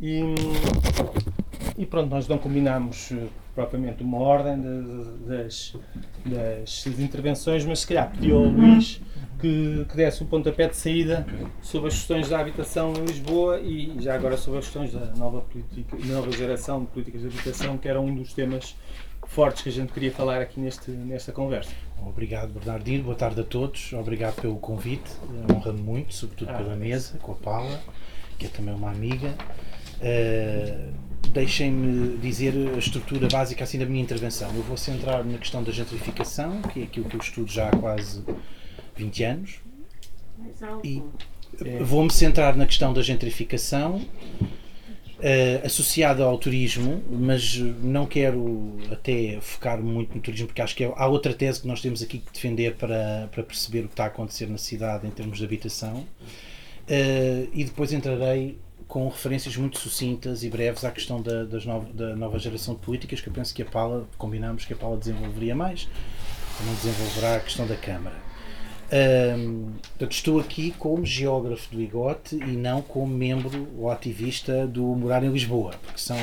E, e pronto, nós não combinámos eh, propriamente uma ordem de- das, das intervenções, mas se calhar pediu ao Luís que, que desse o pontapé de saída sobre as questões da habitação em Lisboa e já agora sobre as questões da nova, política, nova geração de políticas de habitação, que era um dos temas fortes que a gente queria falar aqui neste, nesta conversa. Obrigado, Bernardino. Boa tarde a todos. Obrigado pelo convite. Honra-me muito, sobretudo Ah, pela é mesa, com a Paula, que é também uma amiga. Uh, Deixem-me dizer a estrutura básica assim da minha intervenção. Eu vou centrar na questão da gentrificação, que é aquilo que eu estudo já há quase 20 anos. E É. vou-me centrar na questão da gentrificação, eh, associada ao turismo, mas não quero até focar muito no turismo, porque acho que é- há outra tese que nós temos aqui que defender para, para perceber o que está a acontecer na cidade em termos de habitação. Eh, e depois entrarei com referências muito sucintas e breves à questão da, das nova, da nova geração de políticas, que eu penso que a Paula, combinamos que a Paula desenvolveria mais, também desenvolverá a questão da Câmara. Estou aqui como geógrafo do IGOT e não como membro ou ativista do Morar em Lisboa, porque são,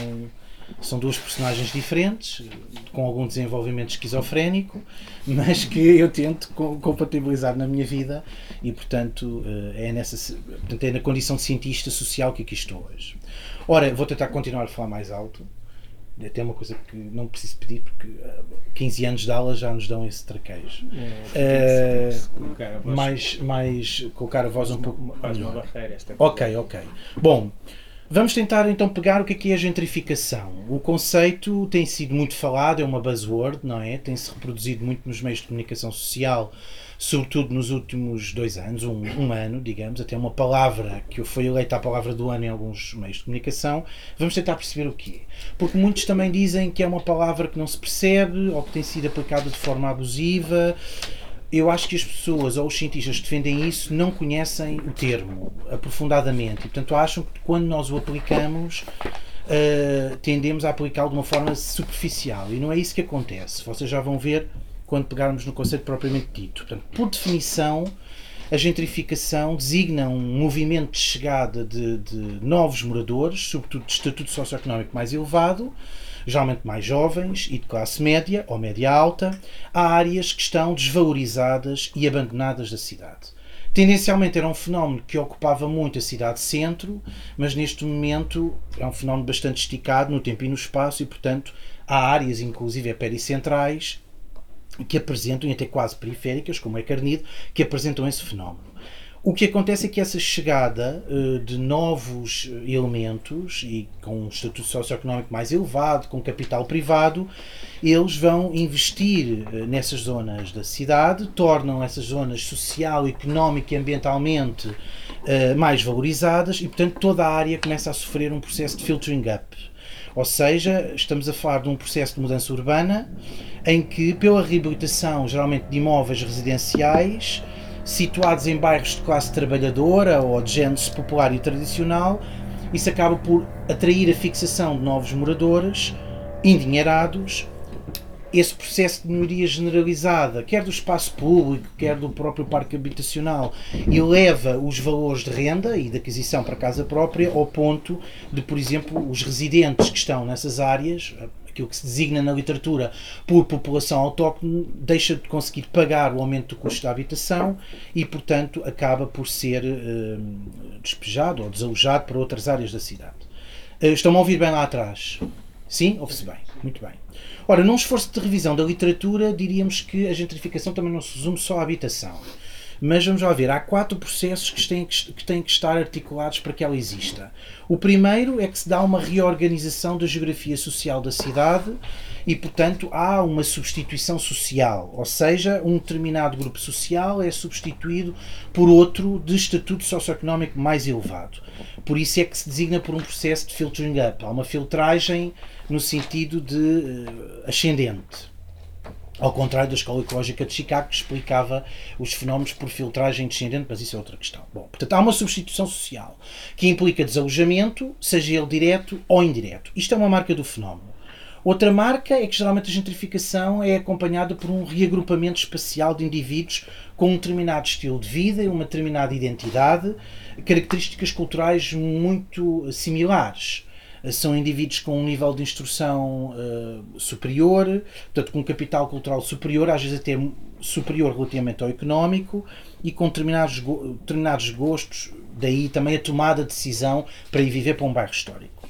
são duas personagens diferentes, com algum desenvolvimento esquizofrénico, mas que eu tento co- compatibilizar na minha vida e, portanto, eh, é, nessa, portanto, é na condição de cientista social que aqui estou hoje. Ora, vou tentar continuar a falar mais alto. É até uma coisa que não preciso pedir, porque eh, 15 anos de aula já nos dão esse traquejo. É, Eh, colocar a voz- mais, mais colocar a voz um pouco melhor. barreira Ok, ok. Bom, vamos tentar então pegar o que é que é a gentrificação. O conceito tem sido muito falado, é uma buzzword, não é? Tem-se reproduzido muito nos meios de comunicação social, sobretudo nos últimos dois anos, um, um ano, digamos, até uma palavra que foi eleita a palavra do ano em alguns meios de comunicação. Vamos tentar perceber o que é. Porque muitos também dizem que é uma palavra que não se percebe ou que tem sido aplicada de forma abusiva. Eu acho que as pessoas ou os cientistas que defendem isso não conhecem o termo aprofundadamente e, portanto, acham que quando nós o aplicamos uh, tendemos a aplicá-lo de uma forma superficial e não é isso que acontece. Vocês já vão ver quando pegarmos no conceito propriamente dito. Portanto, por definição, a gentrificação designa um movimento de chegada de, de novos moradores, sobretudo de estatuto socioeconómico mais elevado, geralmente mais jovens e de classe média ou média alta, a áreas que estão desvalorizadas e abandonadas da cidade. Tendencialmente era um fenómeno que ocupava muito a cidade-centro, mas neste momento é um fenómeno bastante esticado no tempo e no espaço e, portanto, há áreas, inclusive pericentrais, que apresentam, e até quase periféricas, como é Carnido, que apresentam esse fenómeno. O que acontece é que essa chegada uh, de novos elementos e com um estatuto socioeconómico mais elevado, com capital privado, eles vão investir uh, nessas zonas da cidade, tornam essas zonas social, económica e ambientalmente uh, mais valorizadas e, portanto, toda a área começa a sofrer um processo de filtering up. Ou seja, estamos a falar de um processo de mudança urbana em que, pela reabilitação, geralmente de imóveis residenciais, situados em bairros de classe trabalhadora ou de género popular e tradicional, isso acaba por atrair a fixação de novos moradores endinheirados. Esse processo de melhoria generalizada, quer do espaço público, quer do próprio parque habitacional, eleva os valores de renda e de aquisição para casa própria ao ponto de, por exemplo, os residentes que estão nessas áreas, aquilo que se designa na literatura por população autóctone, deixa de conseguir pagar o aumento do custo da habitação e, portanto, acaba por ser eh, despejado ou desalojado para outras áreas da cidade. Eh, Estão-me a ouvir bem lá atrás? Sim? Ouve-se bem. Muito bem. Ora, num esforço de revisão da literatura, diríamos que a gentrificação também não se resume só à habitação. Mas vamos lá ver, há quatro processos que têm que, que têm que estar articulados para que ela exista. O primeiro é que se dá uma reorganização da geografia social da cidade e, portanto, há uma substituição social, ou seja, um determinado grupo social é substituído por outro de estatuto socioeconómico mais elevado. Por isso é que se designa por um processo de filtering up. Há uma filtragem no sentido de uh, ascendente. Ao contrário da escola ecológica de Chicago, que explicava os fenómenos por filtragem descendente, mas isso é outra questão. Bom, portanto, há uma substituição social que implica desalojamento, seja ele direto ou indireto. Isto é uma marca do fenómeno. Outra marca é que geralmente a gentrificação é acompanhada por um reagrupamento espacial de indivíduos com um determinado estilo de vida e uma determinada identidade, características culturais muito similares. São indivíduos com um nível de instrução uh, superior, portanto, com um capital cultural superior, às vezes até superior relativamente ao económico, e com determinados, determinados gostos, daí também a tomada de decisão para ir viver para um bairro histórico.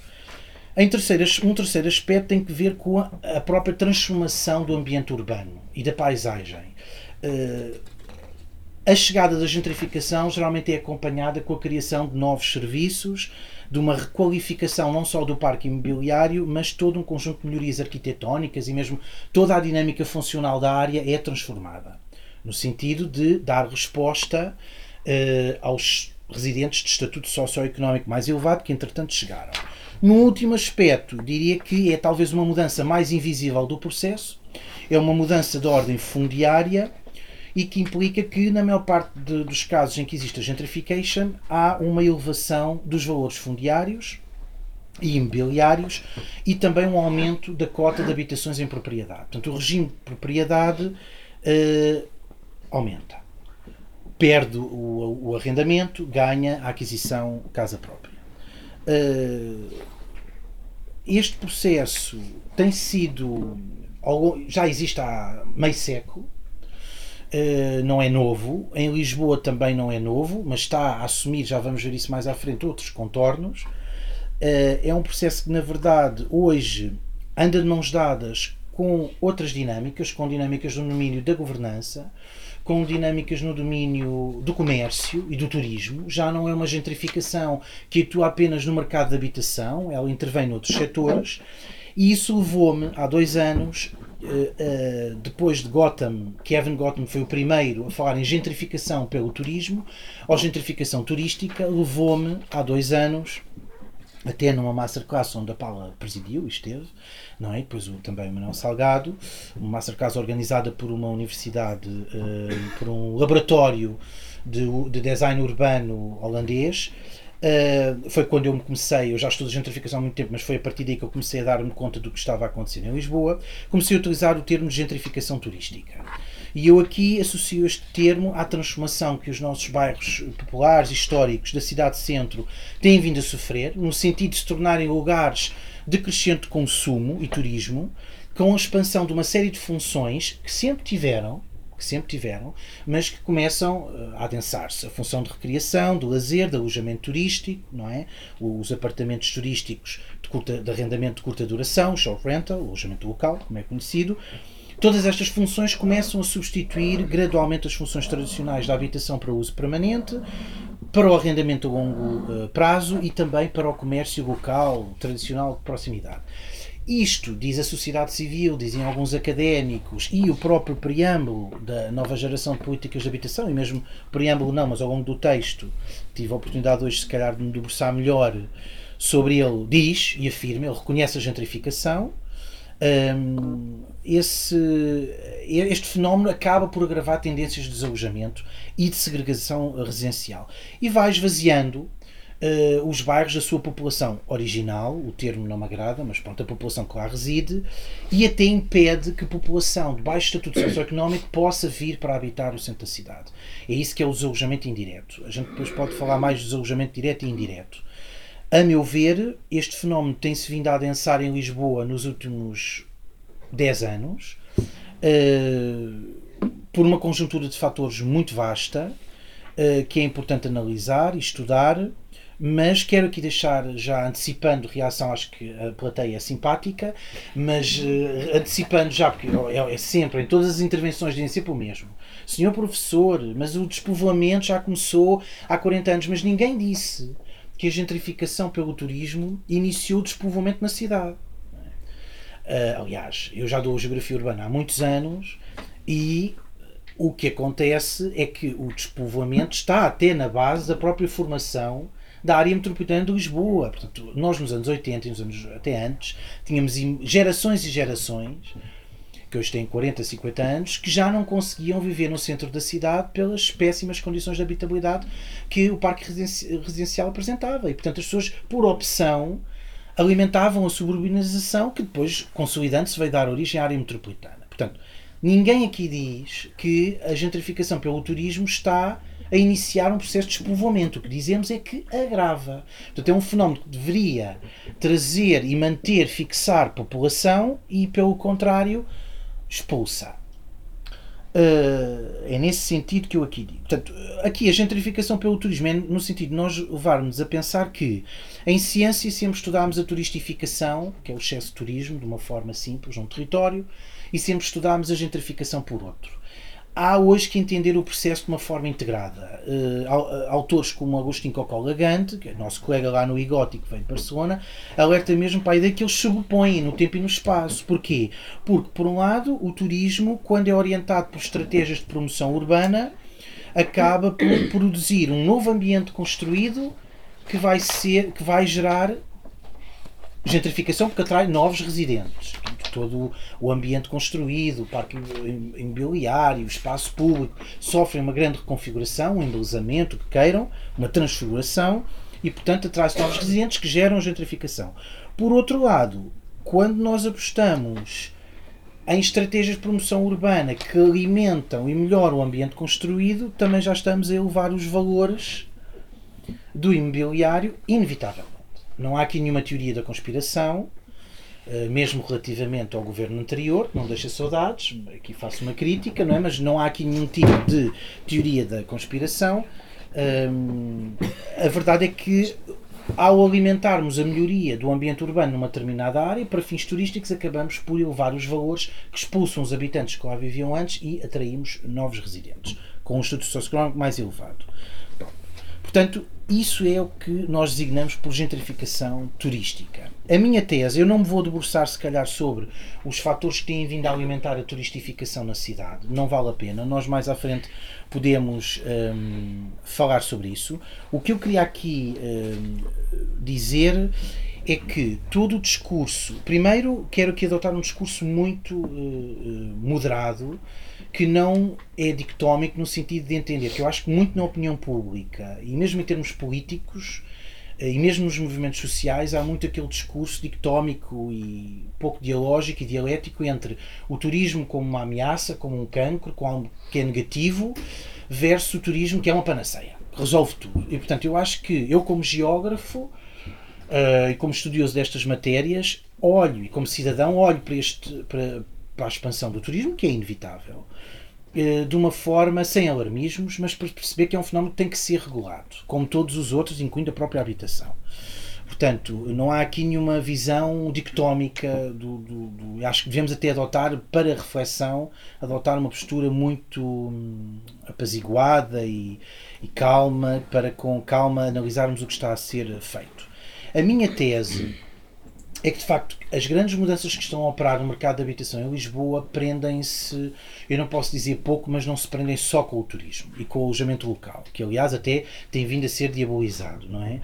Em terceiro, um terceiro aspecto tem que ver com a, própria transformação do ambiente urbano e da paisagem. Uh, a chegada da gentrificação geralmente é acompanhada com a criação de novos serviços, de uma requalificação não só do parque imobiliário, mas todo um conjunto de melhorias arquitetónicas e mesmo toda a dinâmica funcional da área é transformada, no sentido de dar resposta uh, aos residentes de estatuto socioeconómico mais elevado que entretanto chegaram. No último aspecto, diria que é talvez uma mudança mais invisível do processo, é uma mudança de ordem fundiária e que implica que, na maior parte de, dos casos em que existe a gentrification, há uma elevação dos valores fundiários e imobiliários e também um aumento da cota de habitações em propriedade. Portanto, o regime de propriedade uh, aumenta. Perde o, o, arrendamento, ganha a aquisição casa própria. Uh, este processo tem sido. já existe há meio século, uh, não é novo. Em Lisboa também não é novo, mas está a assumir, já vamos ver isso mais à frente, outros contornos. Uh, é um processo que, na verdade, hoje anda de mãos dadas com outras dinâmicas, com dinâmicas no domínio da governança, com dinâmicas no domínio do comércio e do turismo. Já não é uma gentrificação que atua apenas no mercado de habitação, ela intervém noutros setores. E isso levou-me, há dois anos, eh, eh, depois de Gotham, Kevin Gotham foi o primeiro a falar em gentrificação pelo turismo, ou gentrificação turística, levou-me, há dois anos, até numa masterclass onde a Paula presidiu e esteve, não é? Depois o, também o Manuel Salgado, uma masterclass organizada por uma universidade, uh, por um laboratório de, de design urbano holandês. Uh, foi quando eu me comecei, eu já estudo gentrificação há muito tempo, mas foi a partir daí que eu comecei a dar-me conta do que estava a acontecer em Lisboa. Comecei a utilizar o termo de gentrificação turística. E eu aqui associo este termo à transformação que os nossos bairros populares históricos da cidade-centro têm vindo a sofrer, no sentido de se tornarem lugares de crescente consumo e turismo, com a expansão de uma série de funções que sempre tiveram, que sempre tiveram, mas que começam eh, a adensar-se. A função de recreação, de lazer, de alojamento turístico, não é? Os apartamentos turísticos de, curta, de arrendamento de curta duração, short rental, alojamento local, como é conhecido. Todas estas funções começam a substituir gradualmente as funções tradicionais da habitação para uso permanente, para o arrendamento a longo uh, prazo e também para o comércio local, tradicional, de proximidade. Isto, diz a sociedade civil, dizem alguns académicos e o próprio preâmbulo da nova geração de políticas de habitação, e mesmo preâmbulo não, mas ao longo do texto, tive a oportunidade hoje, se calhar, de me debruçar melhor sobre ele, diz e afirma, ele reconhece a gentrificação, um, esse, este fenómeno acaba por agravar tendências de desalojamento e de segregação residencial. E vai esvaziando uh, os bairros da sua população original, o termo não me agrada, mas pronto, a população que lá reside, e até impede que a população de baixo estatuto socioeconómico possa vir para habitar o centro da cidade. É isso que é o desalojamento indireto. A gente depois pode falar mais do desalojamento direto e indireto. A meu ver, este fenómeno tem-se vindo a adensar em Lisboa nos últimos 10 anos, uh, por uma conjuntura de fatores muito vasta, uh, que é importante analisar e estudar, mas quero aqui deixar, já antecipando reação, acho que a plateia é simpática, mas uh, antecipando já, porque é, é, sempre, em todas as intervenções dizem sempre o mesmo. Senhor professor, mas o despovoamento já começou há 40 anos, mas ninguém disse que a gentrificação pelo turismo iniciou o despovoamento na cidade. Uh, aliás, eu já dou geografia urbana há muitos anos e o que acontece é que o despovoamento está até na base da própria formação da área metropolitana de Lisboa. Portanto, nós nos anos 80 e nos anos até antes tínhamos gerações e gerações que hoje têm 40, 50 anos, que já não conseguiam viver no centro da cidade pelas péssimas condições de habitabilidade que o parque residencial apresentava. E, portanto, as pessoas, por opção, alimentavam a suburbanização que depois, consolidando-se, veio dar origem à área metropolitana. Portanto, ninguém aqui diz que a gentrificação pelo turismo está a iniciar um processo de despovoamento. O que dizemos é que agrava. Portanto, é um fenómeno que deveria trazer e manter, fixar população e, pelo contrário, expulsar. Uh, é nesse sentido que eu aqui digo. Portanto, aqui a gentrificação pelo turismo é no sentido de nós levarmos a pensar que em ciência sempre estudámos a turistificação, que é o excesso de turismo, de uma forma simples, num território, e sempre estudámos a gentrificação por outro há hoje que entender o processo de uma forma integrada. Uh, autores como Agostinho Cocó Lagante, que é nosso colega lá no IGOT que veio de Barcelona, alerta mesmo para a ideia que eles sobrepõem no tempo e no espaço. Porquê? Porque, por um lado, o turismo, quando é orientado por estratégias de promoção urbana, acaba por produzir um novo ambiente construído que vai, ser, que vai gerar gentrificação porque atrai novos residentes todo o ambiente construído, o parque imobiliário, o espaço público, sofrem uma grande reconfiguração, um embelezamento, que queiram, uma transfiguração, e portanto atrai-se novos residentes que geram gentrificação. Por outro lado, quando nós apostamos em estratégias de promoção urbana que alimentam e melhoram o ambiente construído, também já estamos a elevar os valores do imobiliário, inevitavelmente. Não há aqui nenhuma teoria da conspiração, mesmo relativamente ao governo anterior, não deixa saudades, aqui faço uma crítica, não é? mas não há aqui nenhum tipo de teoria da conspiração. Um, a verdade é que ao alimentarmos a melhoria do ambiente urbano numa determinada área, para fins turísticos, acabamos por elevar os valores que expulsam os habitantes que lá viviam antes e atraímos novos residentes, com um estatuto socioeconómico mais elevado. Portanto, isso é o que nós designamos por gentrificação turística. A minha tese, eu não me vou debruçar se calhar sobre os fatores que têm vindo a alimentar a turistificação na cidade, não vale a pena, nós mais à frente podemos hum, falar sobre isso. O que eu queria aqui hum, dizer é que todo o discurso, primeiro quero aqui adotar um discurso muito uh, moderado, que não é dictómico no sentido de entender que eu acho que muito na opinião pública e mesmo em termos políticos e mesmo nos movimentos sociais há muito aquele discurso dictómico e pouco dialógico e dialético entre o turismo como uma ameaça, como um cancro, como algo que é negativo, versus o turismo que é uma panaceia, resolve tudo. E portanto eu acho que eu como geógrafo uh, e como estudioso destas matérias olho e como cidadão olho para este para, para a expansão do turismo, que é inevitável, eh, de uma forma sem alarmismos, mas para perceber que é um fenómeno que tem que ser regulado, como todos os outros, incluindo a própria habitação. Portanto, não há aqui nenhuma visão dictómica do, do, do, acho que devemos até adotar para reflexão, adotar uma postura muito hum, apaziguada e, e calma, para com calma analisarmos o que está a ser feito. A minha tese é que de facto as grandes mudanças que estão a operar no mercado de habitação em Lisboa prendem-se, eu não posso dizer pouco, mas não se prendem só com o turismo e com o alojamento local, que aliás até tem vindo a ser diabolizado, não é?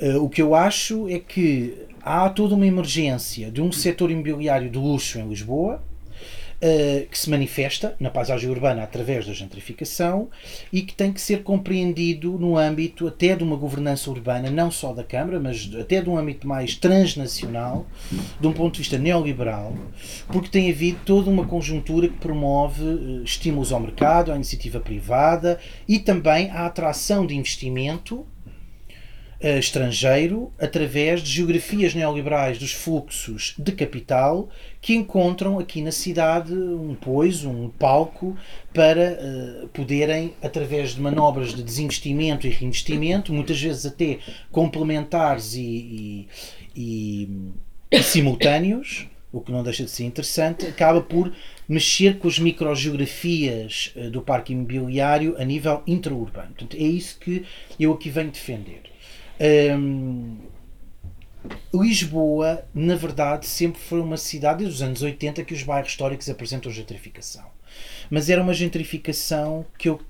Uh, o que eu acho é que há toda uma emergência de um setor imobiliário de luxo em Lisboa, uh, que se manifesta na paisagem urbana através da gentrificação e que tem que ser compreendido no âmbito até de uma governança urbana, não só da Câmara, mas até de um âmbito mais transnacional, de um ponto de vista neoliberal, porque tem havido toda uma conjuntura que promove uh, estímulos ao mercado, à iniciativa privada e também à atração de investimento estrangeiro através de geografias neoliberais dos fluxos de capital que encontram aqui na cidade um pois, um palco para uh, poderem, através de manobras de desinvestimento e reinvestimento, muitas vezes até complementares e, e, e, e simultâneos, o que não deixa de ser interessante, acaba por mexer com as microgeografias uh, do parque imobiliário a nível intraurbano. Portanto, é isso que eu aqui venho defender. Um, Lisboa, na verdade, sempre foi uma cidade dos anos 80 que os bairros históricos apresentam gentrificação. Mas era uma gentrificação que eu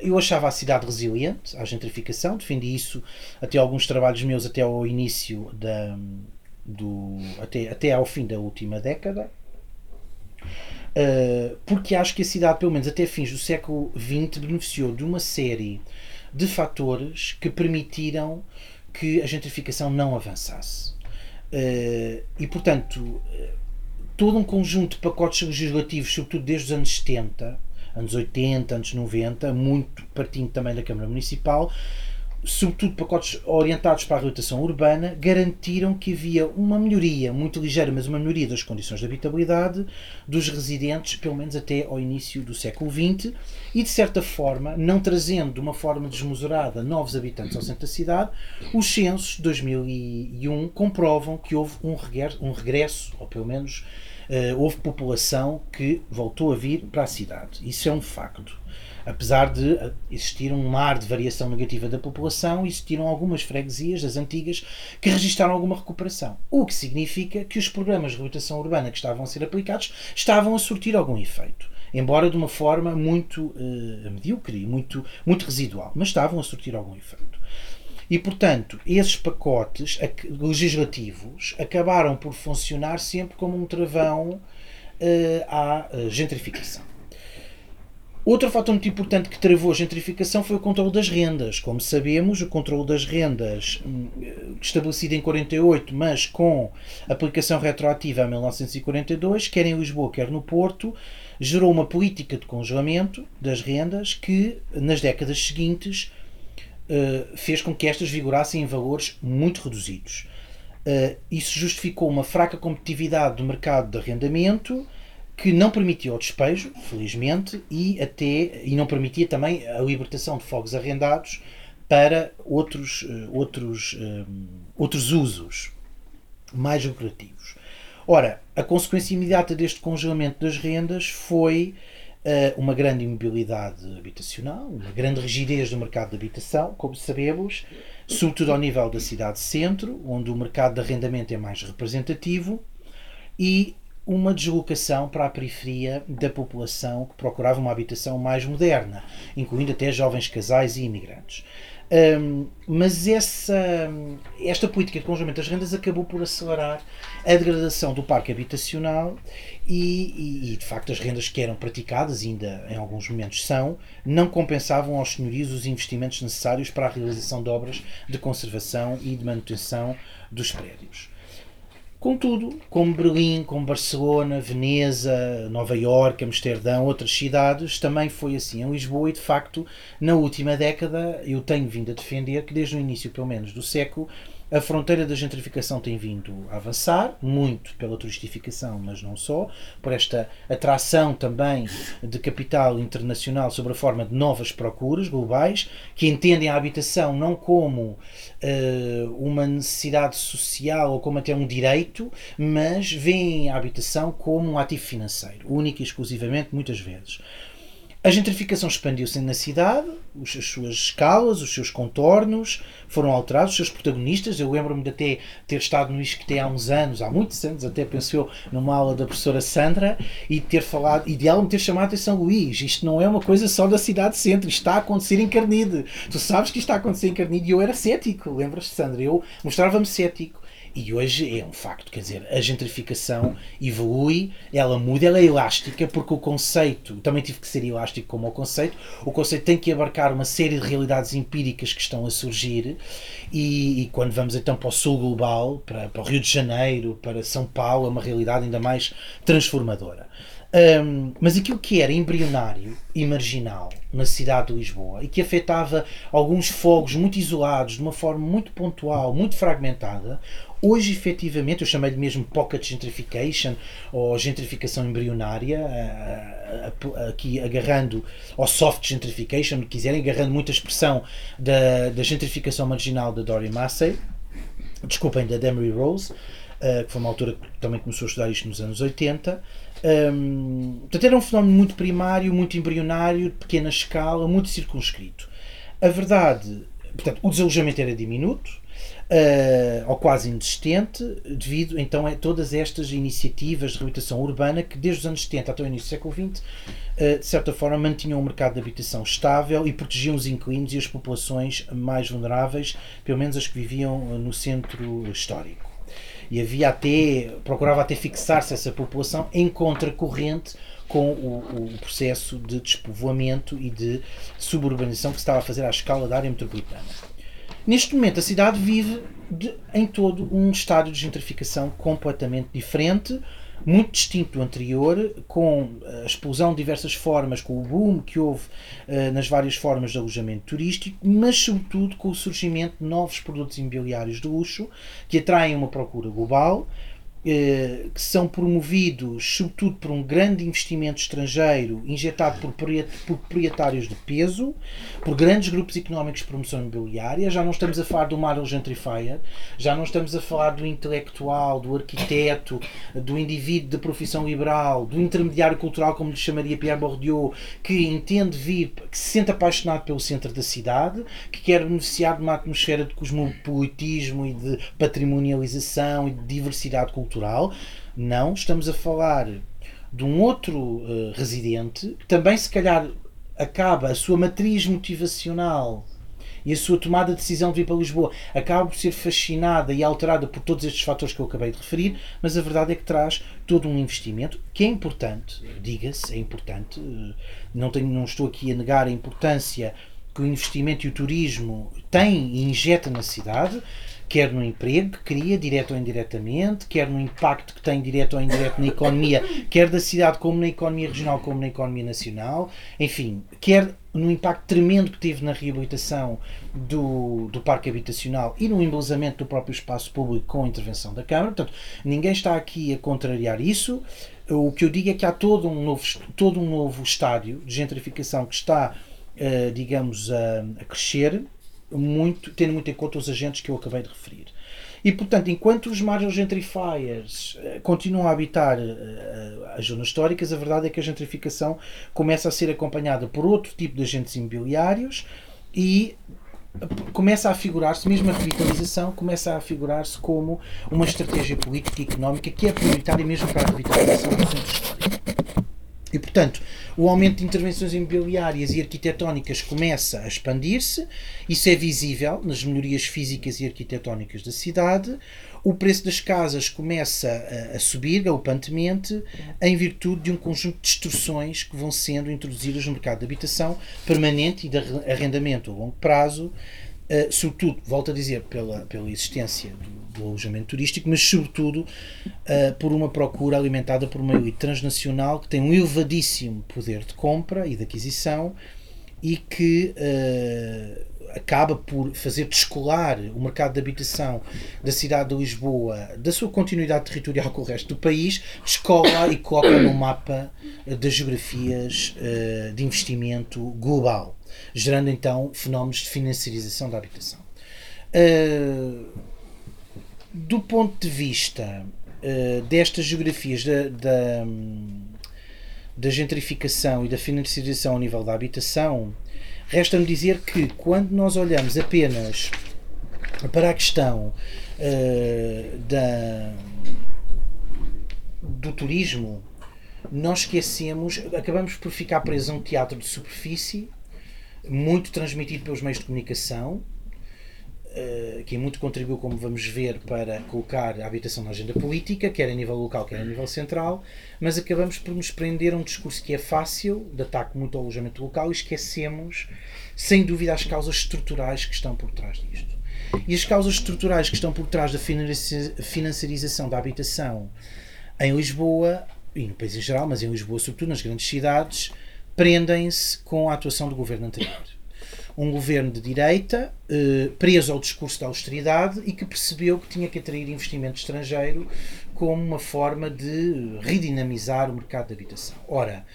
eu achava a cidade resiliente à gentrificação, defendi isso até alguns trabalhos meus até ao início da do até, até ao fim da última década. Uh, porque acho que a cidade, pelo menos até fins do século XX, beneficiou de uma série de fatores que permitiram que a gentrificação não avançasse. Uh, e, portanto, todo um conjunto de pacotes legislativos, sobretudo desde os anos 70, anos 80, anos 90, muito partindo também da Câmara Municipal, sobretudo pacotes orientados para a reabilitação urbana, garantiram que havia uma melhoria, muito ligeira, mas uma melhoria das condições de habitabilidade dos residentes, pelo menos até ao início do século XX, e de certa forma, não trazendo de uma forma desmesurada novos habitantes ao centro da cidade, os censos de 2001 comprovam que houve um regresso, um regresso ou pelo menos uh, houve população que voltou a vir para a cidade. Isso é um facto apesar de eh, existir um mar de variação negativa da população, existiram algumas freguesias, das antigas, que registraram alguma recuperação. O que significa que os programas de reabilitação urbana que estavam a ser aplicados estavam a surtir algum efeito. Embora de uma forma muito uh, medíocre, muito, muito residual, mas estavam a surtir algum efeito. E, portanto, esses pacotes legislativos acabaram por funcionar sempre como um travão uh, à gentrificação. Outro fator muito importante que travou a gentrificação foi o controle das rendas. Como sabemos, o controle das rendas, hum, estabelecido em 48, mas com aplicação retroativa a 1942, quer em Lisboa, quer no Porto, gerou uma política de congelamento das rendas que, nas décadas seguintes, eh, fez com que estas vigorassem em valores muito reduzidos. Eh, isso justificou uma fraca competitividade do mercado de arrendamento que não permitia o despejo, felizmente, e até e não permitia também a libertação de fogos arrendados para outros, eh, outros, eh, outros usos mais lucrativos. Ora, a consequência imediata deste congelamento das rendas foi uh, uma grande imobilidade habitacional, uma grande rigidez do mercado de habitação, como sabemos, sobretudo ao nível da cidade-centro, onde o mercado de arrendamento é mais representativo, e uma deslocação para a periferia da população que procurava uma habitação mais moderna, incluindo até jovens casais e imigrantes. Um, mas essa, esta política de congelamento das rendas acabou por acelerar a degradação do parque habitacional e, e, e, de facto as rendas que eram praticadas, ainda em alguns momentos são, não compensavam aos senhorios os investimentos necessários para a realização de obras de conservação e de manutenção dos prédios. Contudo, como Berlim, como Barcelona, Veneza, Nova Iorque, Amsterdão, outras cidades, também foi assim. Em Lisboa e, de facto, na última década, eu tenho vindo a defender que, desde o início, pelo menos, do século, a fronteira da gentrificação tem vindo a avançar, muito pela turistificação, mas não só, por esta atração também de capital internacional sobre a forma de novas procuras globais, que entendem a habitação não como uh, uma necessidade social ou como até um direito, mas veem a habitação como um ativo financeiro, único e exclusivamente, muitas vezes. A gentrificação expandiu-se na cidade, as suas escalas, os seus contornos foram alterados, os seus protagonistas. Eu lembro-me de até ter estado no ISCTE há uns anos, há muitos anos, até pensou numa aula da professora Sandra e ter falado, e de ela me ter chamado a atenção, Luís, isto não é uma coisa só da cidade centro, isto está a acontecer em Carnide. Tu sabes que isto está a acontecer em Carnide e eu era cético, lembras-te, Sandra? Eu mostrava-me cético. E hoje é um facto, quer dizer, a gentrificação evolui, ela muda, ela é elástica, porque o conceito, também tive que ser elástico como o conceito, o conceito tem que abarcar uma série de realidades empíricas que estão a surgir, e, e quando vamos então para o sul global, para, para o Rio de Janeiro, para São Paulo, é uma realidade ainda mais transformadora. Um, mas aquilo que era embrionário e marginal na cidade de Lisboa e que afetava alguns fogos muito isolados, de uma forma muito pontual, muito fragmentada, Hoje, efetivamente, eu chamei-lhe mesmo pocket gentrification ou gentrificação embrionária, aqui agarrando, ou soft gentrification, se quiserem, agarrando muita expressão da, da gentrificação marginal da Dory Massey, desculpem, da Demery Rose, que foi uma autora que também começou a estudar isto nos anos 80. Portanto, era um fenómeno muito primário, muito embrionário, de pequena escala, muito circunscrito. A verdade, portanto, o desalojamento era diminuto, uh, ou quase inexistente, devido então a todas estas iniciativas de reabilitação urbana que desde os anos 70 até o início do século XX, uh, eh, de certa forma, mantinham o mercado de habitação estável e protegiam os inquilinos e as populações mais vulneráveis, pelo menos as que viviam no centro histórico. E havia até, procurava até fixar-se essa população em contracorrente com o, o, processo de despovoamento e de suburbanização que se estava a fazer à escala da área metropolitana. Neste momento, a cidade vive de, em todo um estádio de gentrificação completamente diferente, muito distinto do anterior, com a explosão de diversas formas, com o boom que houve uh, nas várias formas de alojamento turístico, mas sobretudo com o surgimento de novos produtos imobiliários de luxo que atraem uma procura global eh, que são promovidos sobretudo por um grande investimento estrangeiro injetado por proprietários de peso, por grandes grupos económicos de promoção imobiliária. Já não estamos a falar do Model Gentrifier, já não estamos a falar do intelectual, do arquiteto, do indivíduo de profissão liberal, do intermediário cultural, como lhe chamaria Pierre Bourdieu, que entende vir, que se sente apaixonado pelo centro da cidade, que quer beneficiar de uma atmosfera de cosmopolitismo e de patrimonialização e de diversidade cultural cultural. Não, estamos a falar de um outro uh, residente que também, se calhar, acaba a sua matriz motivacional e a sua tomada de decisão de vir para Lisboa acaba por ser fascinada e alterada por todos estes fatores que eu acabei de referir, mas a verdade é que traz todo um investimento que é importante, diga-se, é importante. Eh, não, tenho, não estou aqui a negar a importância que o investimento e o turismo têm e injeta na cidade quer no emprego que cria, direto ou indiretamente, quer no impacto que tem direto ou indireto na economia, quer da cidade como na economia regional como na economia nacional, enfim, quer no impacto tremendo que teve na reabilitação do, do parque habitacional e no embelezamento do próprio espaço público com a intervenção da Câmara. Portanto, ninguém está aqui a contrariar isso. O que eu digo é que há todo um novo, todo um novo estádio de gentrificação que está, uh, digamos, a, a crescer muito, tendo muito em conta os agentes que eu acabei de referir. E, portanto, enquanto os marginal gentrifiers eh, continuam a habitar uh, as zonas históricas, a verdade é que a gentrificação começa a ser acompanhada por outro tipo de agentes imobiliários e começa a figurar-se, mesmo a revitalização, começa a figurar-se como uma estratégia política e económica que é prioritária mesmo para a revitalização do centro histórico. E, portanto, o aumento de intervenções imobiliárias e arquitetónicas começa a expandir-se, isso é visível nas melhorias físicas e arquitetónicas da cidade. O preço das casas começa a, a subir galopantemente em virtude de um conjunto de distorções que vão sendo introduzidas no mercado de habitação permanente e de arrendamento a longo prazo, Uh, sobretudo, volto a dizer, pela, pela existência do, do alojamento turístico, mas sobretudo uh, por uma procura alimentada por uma elite transnacional que tem um elevadíssimo poder de compra e de aquisição e que uh, acaba por fazer descolar o mercado de habitação da cidade de Lisboa da sua continuidade territorial com o resto do país, descola e coloca no mapa das geografias de investimento global gerando então fenómenos de financiarização da habitação. Uh, do ponto de vista uh, destas geografias da, da, da, gentrificação e da financiarização ao nível da habitação, resta-me dizer que quando nós olhamos apenas para a questão uh, da, do turismo, nós esquecemos, acabamos por ficar presos a um teatro de superfície muito transmitido pelos meios de comunicação, que muito contribuiu, como vamos ver, para colocar a habitação na agenda política, quer a nível local, quer a nível central, mas acabamos por nos prender a um discurso que é fácil, de ataque muito ao alojamento local, e esquecemos, sem dúvida, as causas estruturais que estão por trás disto. E as causas estruturais que estão por trás da financiarização da habitação em Lisboa, e no país em geral, mas em Lisboa, sobretudo nas grandes cidades, prendem-se com a atuação do governo anterior. Um governo de direita, eh, preso ao discurso da austeridade e que percebeu que tinha que atrair investimento estrangeiro como uma forma de redinamizar o mercado de habitação. Ora,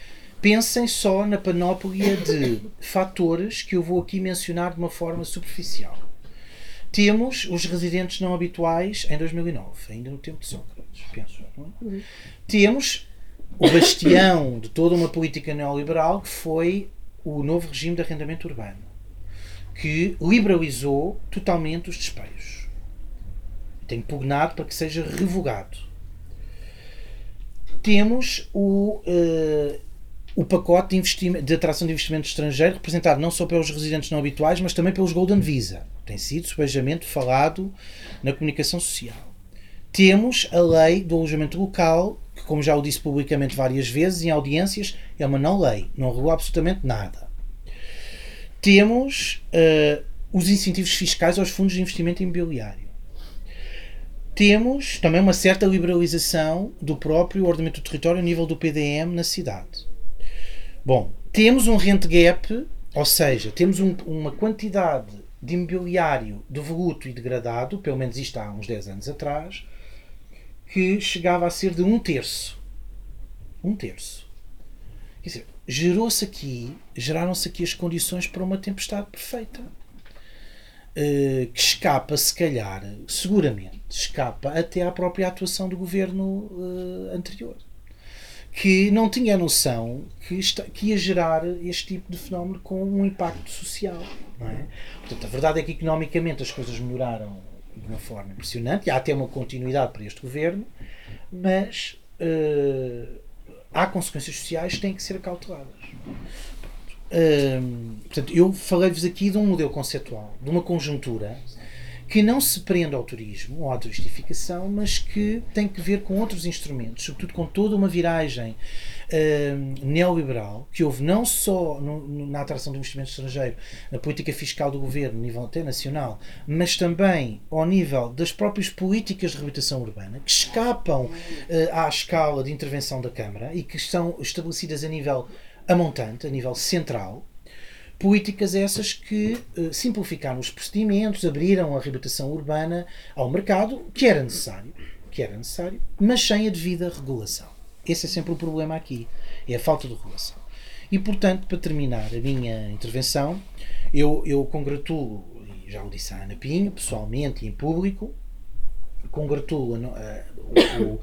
pensem só na panóplia de fatores que eu vou aqui mencionar de uma forma superficial. Temos os residentes não habituais em 2009, ainda no tempo de Sócrates, penso. Não é? Temos o bastião de toda uma política neoliberal que foi o novo regime de arrendamento urbano, que liberalizou totalmente os despejos. Tem pugnado para que seja revogado. Temos o, uh, o pacote de, de, atração de investimento estrangeiro, representado não só pelos residentes não habituais, mas também pelos Golden Visa. Tem sido subejamente falado na comunicação social. Temos a lei do alojamento local, que, como já o disse publicamente várias vezes, em audiências, é uma não lei, não regula absolutamente nada. Temos uh, os incentivos fiscais aos fundos de investimento imobiliário. Temos também uma certa liberalização do próprio ordenamento do território a nível do PDM na cidade. Bom, temos um rent gap, ou seja, temos um, uma quantidade de imobiliário devoluto e degradado, pelo menos isto há uns 10 anos atrás, que chegava a ser de um terço. Um terço. Quer dizer, gerou-se aqui, geraram-se aqui as condições para uma tempestade perfeita. Uh, que escapa, se calhar, seguramente, escapa até à própria atuação do governo uh, anterior, que não tinha noção que, que ia gerar este tipo de fenómeno com um impacto social. É? Portanto, a verdade é que economicamente as coisas melhoraram de uma forma impressionante, e há até uma continuidade para este governo, mas uh, há consequências sociais que têm que ser acauteladas. Hum, portanto, eu falei-vos aqui de um modelo conceptual, de uma conjuntura que não se prende ao turismo ou à turistificação, mas que tem que ver com outros instrumentos, sobretudo com toda uma viragem hum, neoliberal que houve não só no, na atração do investimento estrangeiro, na política fiscal do governo, nível até nacional, mas também ao nível das próprias políticas de reabilitação urbana, que escapam uh, à escala de intervenção da Câmara e que estão estabelecidas a nível a montante, a nível central, políticas essas que uh, simplificaram os procedimentos, abriram a reabilitação urbana ao mercado, que era necessário, que era necessário, mas sem a devida regulação. Esse é sempre o problema aqui, é a falta de regulação. E, portanto, para terminar a minha intervenção, eu, eu congratulo, e já o disse a Ana Pinho, pessoalmente e em público, congratulo uh, o, uh,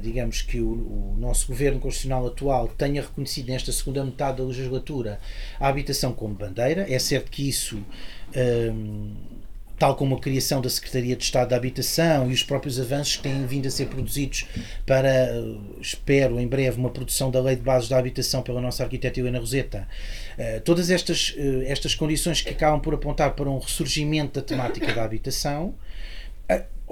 digamos que o, o, nosso governo constitucional atual tenha reconhecido nesta segunda metade da legislatura a habitação como bandeira. É certo que isso, um, tal como a criação da Secretaria de Estado da Habitação e os próprios avanços que têm vindo a ser produzidos para, uh, espero em breve, uma produção da Lei de Bases da Habitação pela nossa arquiteta Helena Roseta, uh, todas estas, uh, estas condições que acabam por apontar para um ressurgimento da temática da habitação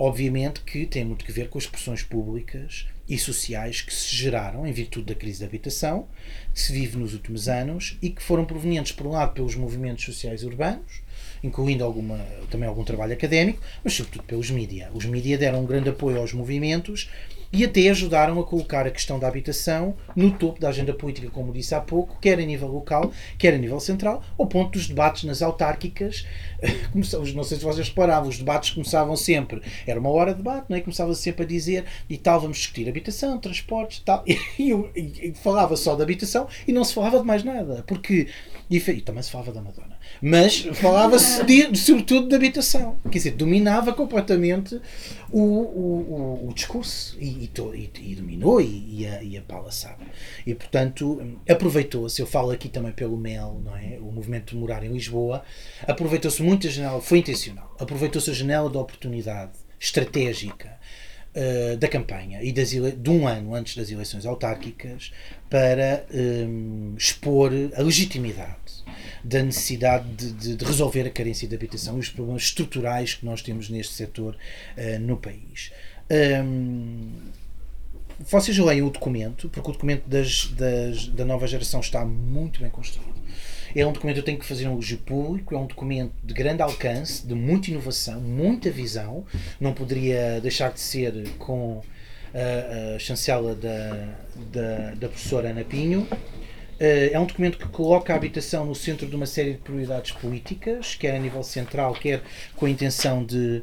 obviamente que tem muito que ver com as pressões públicas e sociais que se geraram em virtude da crise da habitação, que se vive nos últimos anos e que foram provenientes, por um lado, pelos movimentos sociais urbanos, incluindo alguma, também algum trabalho académico, mas sobretudo pelos mídia. Os mídia deram um grande apoio aos movimentos e até ajudaram a colocar a questão da habitação no topo da agenda política, como disse há pouco, quer a nível local, quer a nível central, ao ponto dos debates nas autárquicas. Não sei se vocês reparavam, os debates começavam sempre, era uma hora de debate, não é? Começava sempre a dizer e tal, vamos discutir habitação, transportes tal, e, e, e falava só da habitação e não se falava de mais nada, porque. E, e também se falava da Madonna. Mas falava-se sobretudo de habitação. Quer dizer, dominava completamente o, o, o, discurso e, e, e dominou e, e, a, e a Paula sabe. E portanto aproveitou-se, eu falo aqui também pelo MEL, não é? o movimento de morar em Lisboa, aproveitou-se muito a janela, foi intencional, aproveitou-se a janela de oportunidade estratégica uh, da campanha e das ele... de um ano antes das eleições autárquicas para um, expor a legitimidade da necessidade de, de, de, resolver a carência de habitação e os problemas estruturais que nós temos neste setor uh, no país. Um, vocês leiam o documento, porque o documento das, das, da nova geração está muito bem construído. É um documento que eu tenho que fazer um elogio público, é um documento de grande alcance, de muita inovação, muita visão. Não poderia deixar de ser com a, a chancela da, da, da professora Ana Pinho. Eh, é um documento que coloca a habitação no centro de uma série de prioridades políticas, quer a nível central, quer com a intenção de,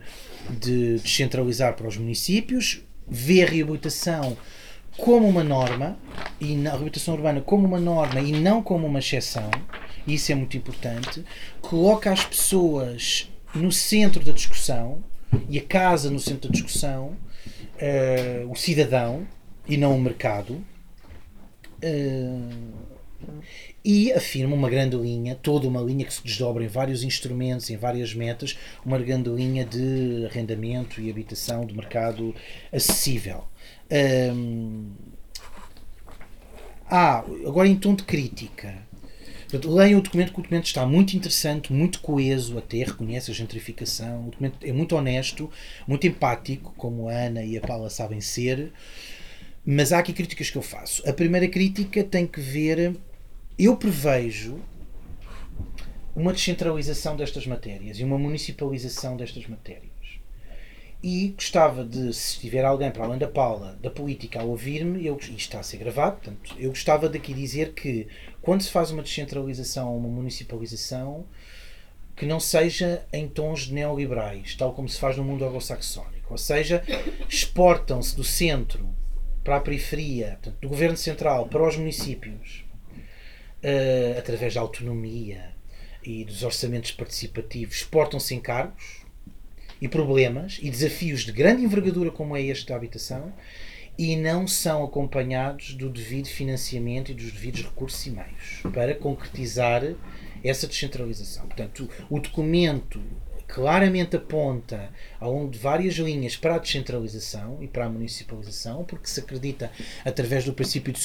de descentralizar para os municípios, vê a reabilitação como uma norma, e a reabilitação urbana como uma norma e não como uma exceção, isso é muito importante, coloca as pessoas no centro da discussão e a casa no centro da discussão, uh, o cidadão e não o mercado. Uh, e afirma uma grande linha, toda uma linha que se desdobra em vários instrumentos, em várias metas, uma grande linha de arrendamento e habitação de mercado acessível. Hum, agora em tom de crítica. leiam o documento, que o documento está muito interessante, muito coeso, até reconhece a gentrificação. O documento é muito honesto, muito empático, como a Ana e a Paula sabem ser. Mas há aqui críticas que eu faço. A primeira crítica tem que ver eu prevejo uma descentralização destas matérias e uma municipalização destas matérias. E gostava de, se tiver alguém para além da Paula, da política, a ouvir-me, isto está a ser gravado, portanto, eu gostava daqui dizer que quando se faz uma descentralização ou uma municipalização, que não seja em tons neoliberais, tal como se faz no mundo anglo-saxónico. Ou seja, exportam-se do centro para a periferia, portanto, do governo central para os municípios, uh, através da autonomia e dos orçamentos participativos, exportam-se encargos e problemas e desafios de grande envergadura, como é este da habitação, e não são acompanhados do devido financiamento e dos devidos recursos e meios para concretizar essa descentralização. Portanto, o documento claramente aponta ao longo de várias linhas para a descentralização e para a municipalização, porque se acredita, através do princípio de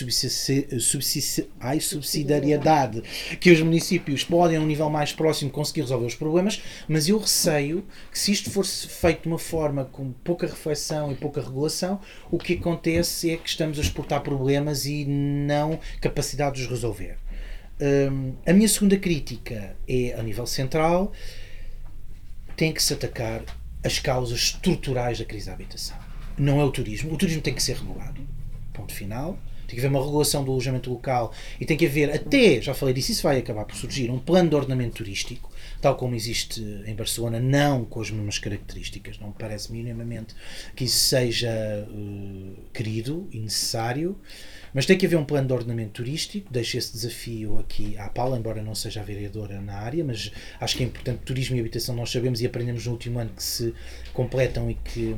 subsidiariedade, que os municípios podem, a um nível mais próximo, conseguir resolver os problemas, mas eu receio que se isto fosse feito de uma forma com pouca reflexão e pouca regulação, o que acontece é que estamos a exportar problemas e não capacidade de os resolver. Um, a minha segunda crítica é a nível central, tem que se atacar as causas estruturais da crise da habitação. Não é o turismo. O turismo tem que ser regulado. Ponto final. Tem que haver uma regulação do alojamento local e tem que haver, até, já falei disso, isso vai acabar por surgir, um plano de ordenamento turístico, tal como existe em Barcelona, não com as mesmas características. Não me parece minimamente que isso seja uh, querido e necessário. Mas tem que haver um plano de ordenamento turístico, deixo esse desafio aqui à Paula, embora não seja a vereadora na área, mas acho que é importante, turismo e habitação nós sabemos e aprendemos no último ano que se completam e que,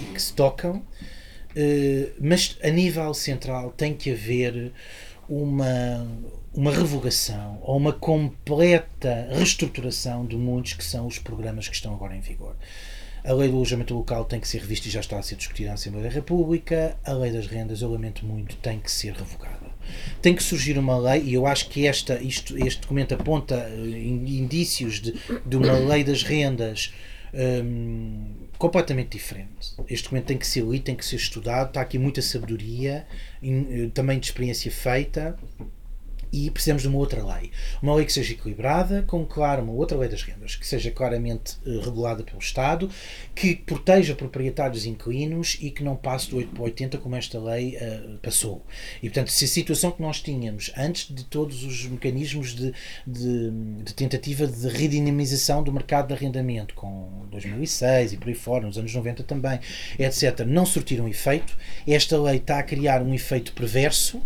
e que se tocam, uh, mas a nível central tem que haver uma, uma revogação ou uma completa reestruturação de muitos que são os programas que estão agora em vigor. A lei do alojamento local tem que ser revista e já está a ser discutida na Assembleia da República. A lei das rendas, eu lamento muito, tem que ser revogada. Tem que surgir uma lei, e eu acho que esta, isto, este documento aponta uh, indícios de, de uma lei das rendas um, completamente diferente. Este documento tem que ser lido, tem que ser estudado. Está aqui muita sabedoria, uh, também de experiência feita e precisamos de uma outra lei. Uma lei que seja equilibrada, com, claro, uma outra lei das rendas, que seja claramente uh, regulada pelo Estado, que proteja proprietários inquilinos e que não passe do 8 para 80 como esta lei uh, passou. E, portanto, se a situação que nós tínhamos antes de todos os mecanismos de, de, de tentativa de redinamização do mercado de arrendamento, com 2006 e por aí fora, nos anos 90 também, etc., não surtiram efeito, esta lei está a criar um efeito perverso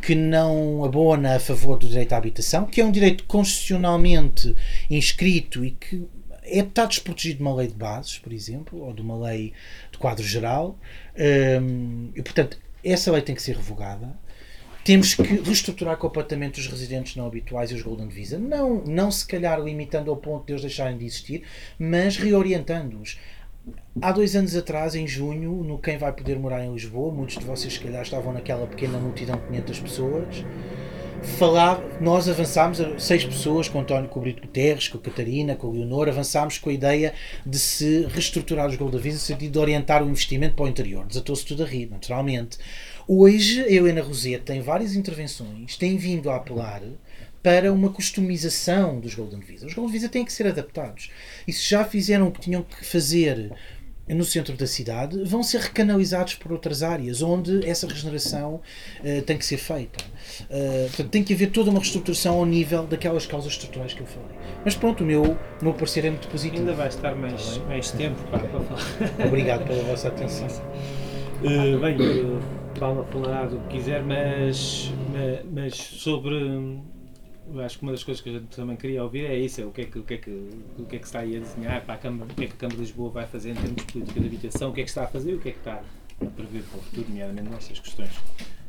que não abona a favor do direito à habitação, que é um direito constitucionalmente inscrito e que é, está desprotegido de uma lei de bases, por exemplo, ou de uma lei de quadro geral. Um, e, portanto, essa lei tem que ser revogada. Temos que reestruturar completamente os residentes não habituais e os Golden Visa. Não, não se calhar limitando ao ponto de eles deixarem de existir, mas reorientando-os. Há dois anos atrás, em junho, no Quem Vai Poder Morar em Lisboa, muitos de vocês, se calhar, estavam naquela pequena multidão de 500 pessoas. Falava, nós avançámos, seis pessoas, com o António com o Brito Guterres, com a Catarina, com a Leonor, avançámos com a ideia de se reestruturar os Gold Visa no sentido de orientar o investimento para o interior. Desatou-se tudo a rir, naturalmente. Hoje, a Helena Rosete tem várias intervenções, tem vindo a apelar para uma customização dos Golden Visa. Os Golden Visa têm que ser adaptados. E se já fizeram o que tinham que fazer no centro da cidade, vão ser recanalizados por outras áreas onde essa regeneração uh, tem que ser feita. Uh, portanto, tem que haver toda uma reestruturação ao nível daquelas causas estruturais que eu falei. Mas pronto, o meu, o meu parecer é muito positivo. Ainda vai estar mais, mais tempo para, para falar. Obrigado pela vossa atenção. Uh, bem, uh, Paula falará do que quiser, mas, mas, sobre eu acho que uma das coisas que a gente também queria ouvir é isso, é o que é que, o que, é que, o que, é que está aí a desenhar para a Câmara, o que é que a Câmara de Lisboa vai fazer em termos de política de habitação, o que é que está a fazer e o que é que está a prever para o futuro, nomeadamente nestas questões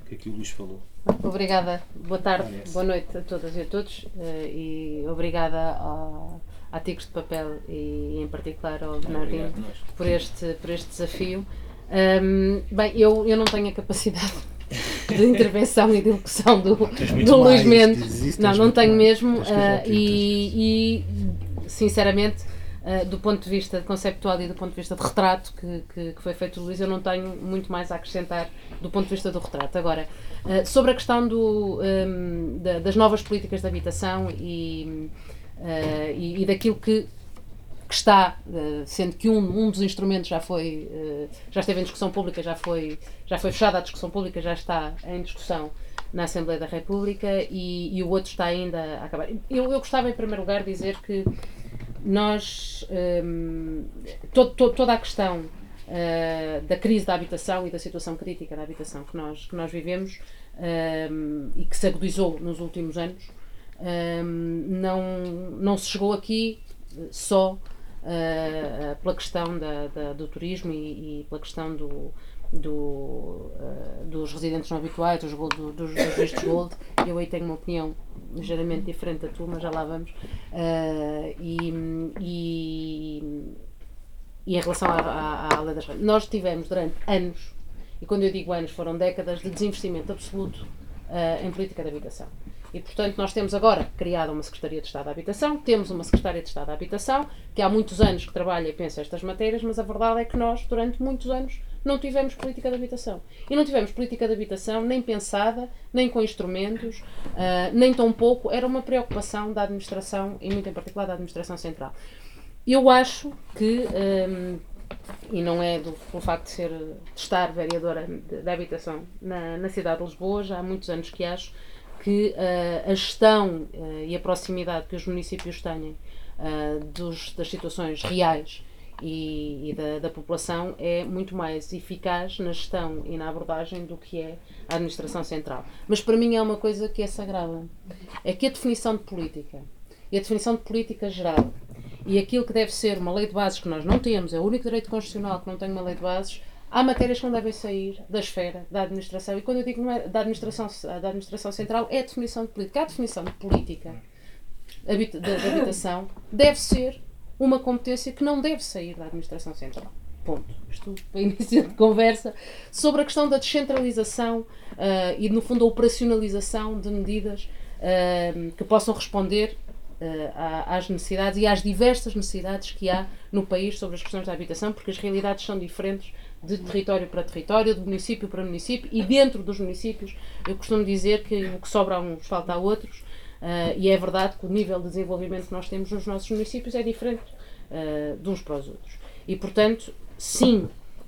que aqui o Luís falou. Obrigada, boa tarde, boa noite a todas e a todos eh, e obrigada ao, à Tigres de Papel e em particular ao Bernardino por este, por este desafio. Um, bem, eu, eu não tenho a capacidade de intervenção e de locução do, do Luís Mendes. Não, não tenho mesmo. Uh, e, e, sinceramente, uh, do ponto de vista conceptual e do ponto de vista de retrato que, que, que, foi feito Luís, eu não tenho muito mais a acrescentar do ponto de vista do retrato. Agora, uh, sobre a questão do, um, da, das novas políticas de habitação e e, e, daquilo que, que está, uh, sendo que um, um dos instrumentos já foi, uh, já esteve em discussão pública, já foi, já foi fechada a discussão pública, já está em discussão na Assembleia da República e, e o outro está ainda a acabar. Eu, eu gostava, em primeiro lugar, de dizer que nós, um, to, toda a questão uh, da crise da habitação e da situação crítica da habitação que nós, que nós vivemos um, e que se agudizou nos últimos anos, um, não, não se chegou aqui só pela questão da, da, do turismo e, e, pela questão do, do, uh, dos residentes não habituais, dos, do, dos, dos vistos gold. Eu aí tenho uma opinião ligeiramente diferente da tua, mas já lá vamos. E, e, e, em relação à, à, à lei das nós tivemos durante anos, e quando eu digo anos, foram décadas de desinvestimento absoluto em política de habitação. E, portanto, nós temos agora criado uma Secretaria de Estado da Habitação, temos uma Secretária de Estado da Habitação, que há muitos anos que trabalha e pensa estas matérias, mas a verdade é que nós, durante muitos anos, não tivemos política de habitação. E não tivemos política de habitação nem pensada, nem com instrumentos, uh, nem tão pouco. Era uma preocupação da administração, e muito em particular da administração central. Eu acho que, um, e não é do, pelo facto de, ser, de estar vereadora da habitação na, na cidade de Lisboa, já há muitos anos que acho que uh, a gestão uh, e a proximidade que os municípios têm dos, das situações reais e, e da, da, população é muito mais eficaz na gestão e na abordagem do que é a administração central. Mas para mim é uma coisa que é sagrada. É que a definição de política e a definição de política geral e aquilo que deve ser uma lei de bases que nós não temos, é o único direito constitucional que não tem uma lei de bases, há matérias que não devem sair da esfera da administração. E quando eu digo não é da administração, da administração central, é a definição de política. A definição de política da habitação deve ser uma competência que não deve sair da administração central. Ponto. Isto para início de conversa sobre a questão da descentralização uh, e, no fundo, a operacionalização de medidas uh, que possam responder uh, às necessidades e às diversas necessidades que há no país sobre as questões da habitação, porque as realidades são diferentes de território para território, de município para município e dentro dos municípios. Eu costumo dizer que o que sobra a uns falta a outros Uh, e é verdade que o nível de desenvolvimento que nós temos nos nossos municípios é diferente uh, de uns para os outros. E, portanto, sim,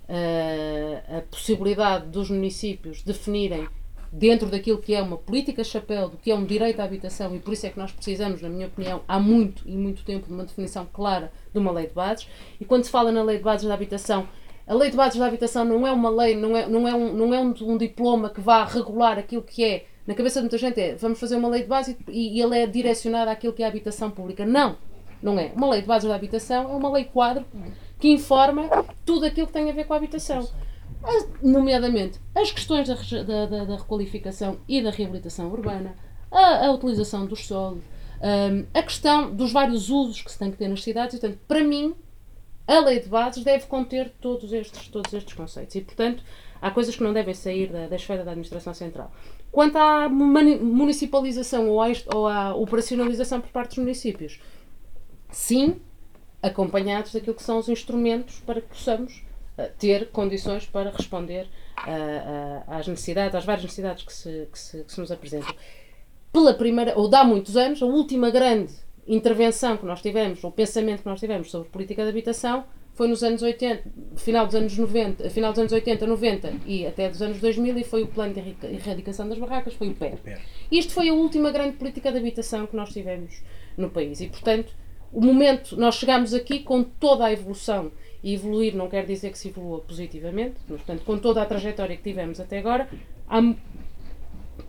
uh, a possibilidade dos municípios definirem dentro daquilo que é uma política chapéu, do que é um direito à habitação, e por isso é que nós precisamos, na minha opinião, há muito e muito tempo de uma definição clara de uma lei de bases. E quando se fala na lei de bases da habitação, a lei de bases da habitação não é uma lei, não é, não é, um, não é um, um diploma que vá regular aquilo que é na cabeça de muita gente é vamos fazer uma lei de base e, e ele é direcionado àquilo que é a habitação pública. Não, não é. Uma lei de base da habitação é uma lei quadro que informa tudo aquilo que tem a ver com a habitação. Nomeadamente as questões da, da, da requalificação e da reabilitação urbana, a, a utilização dos solos, um, a questão dos vários usos que se tem que ter nas cidades. Portanto, para mim, a lei de bases deve conter todos estes, todos estes conceitos. E, portanto, há coisas que não devem sair da, da esfera da administração central. Quanto à municipalização ou à, ou à operacionalização por parte dos municípios, sim, acompanhados daquilo que são os instrumentos para que possamos uh, ter condições para responder uh, uh, às necessidades, às várias necessidades que se, que, se, que se nos apresentam. Pela primeira, ou há muitos anos, a última grande intervenção que nós tivemos, ou pensamento que nós tivemos sobre política de habitação, foi nos anos 80, final dos anos 90, final dos anos 80, 90 e até dos anos 2000 e foi o plano de erradicação das barracas, foi o PER. Isto foi a última grande política de habitação que nós tivemos no país e, portanto, o momento, nós chegamos aqui com toda a evolução e evoluir não quer dizer que se evolua positivamente, mas, portanto, com toda a trajetória que tivemos até agora, há,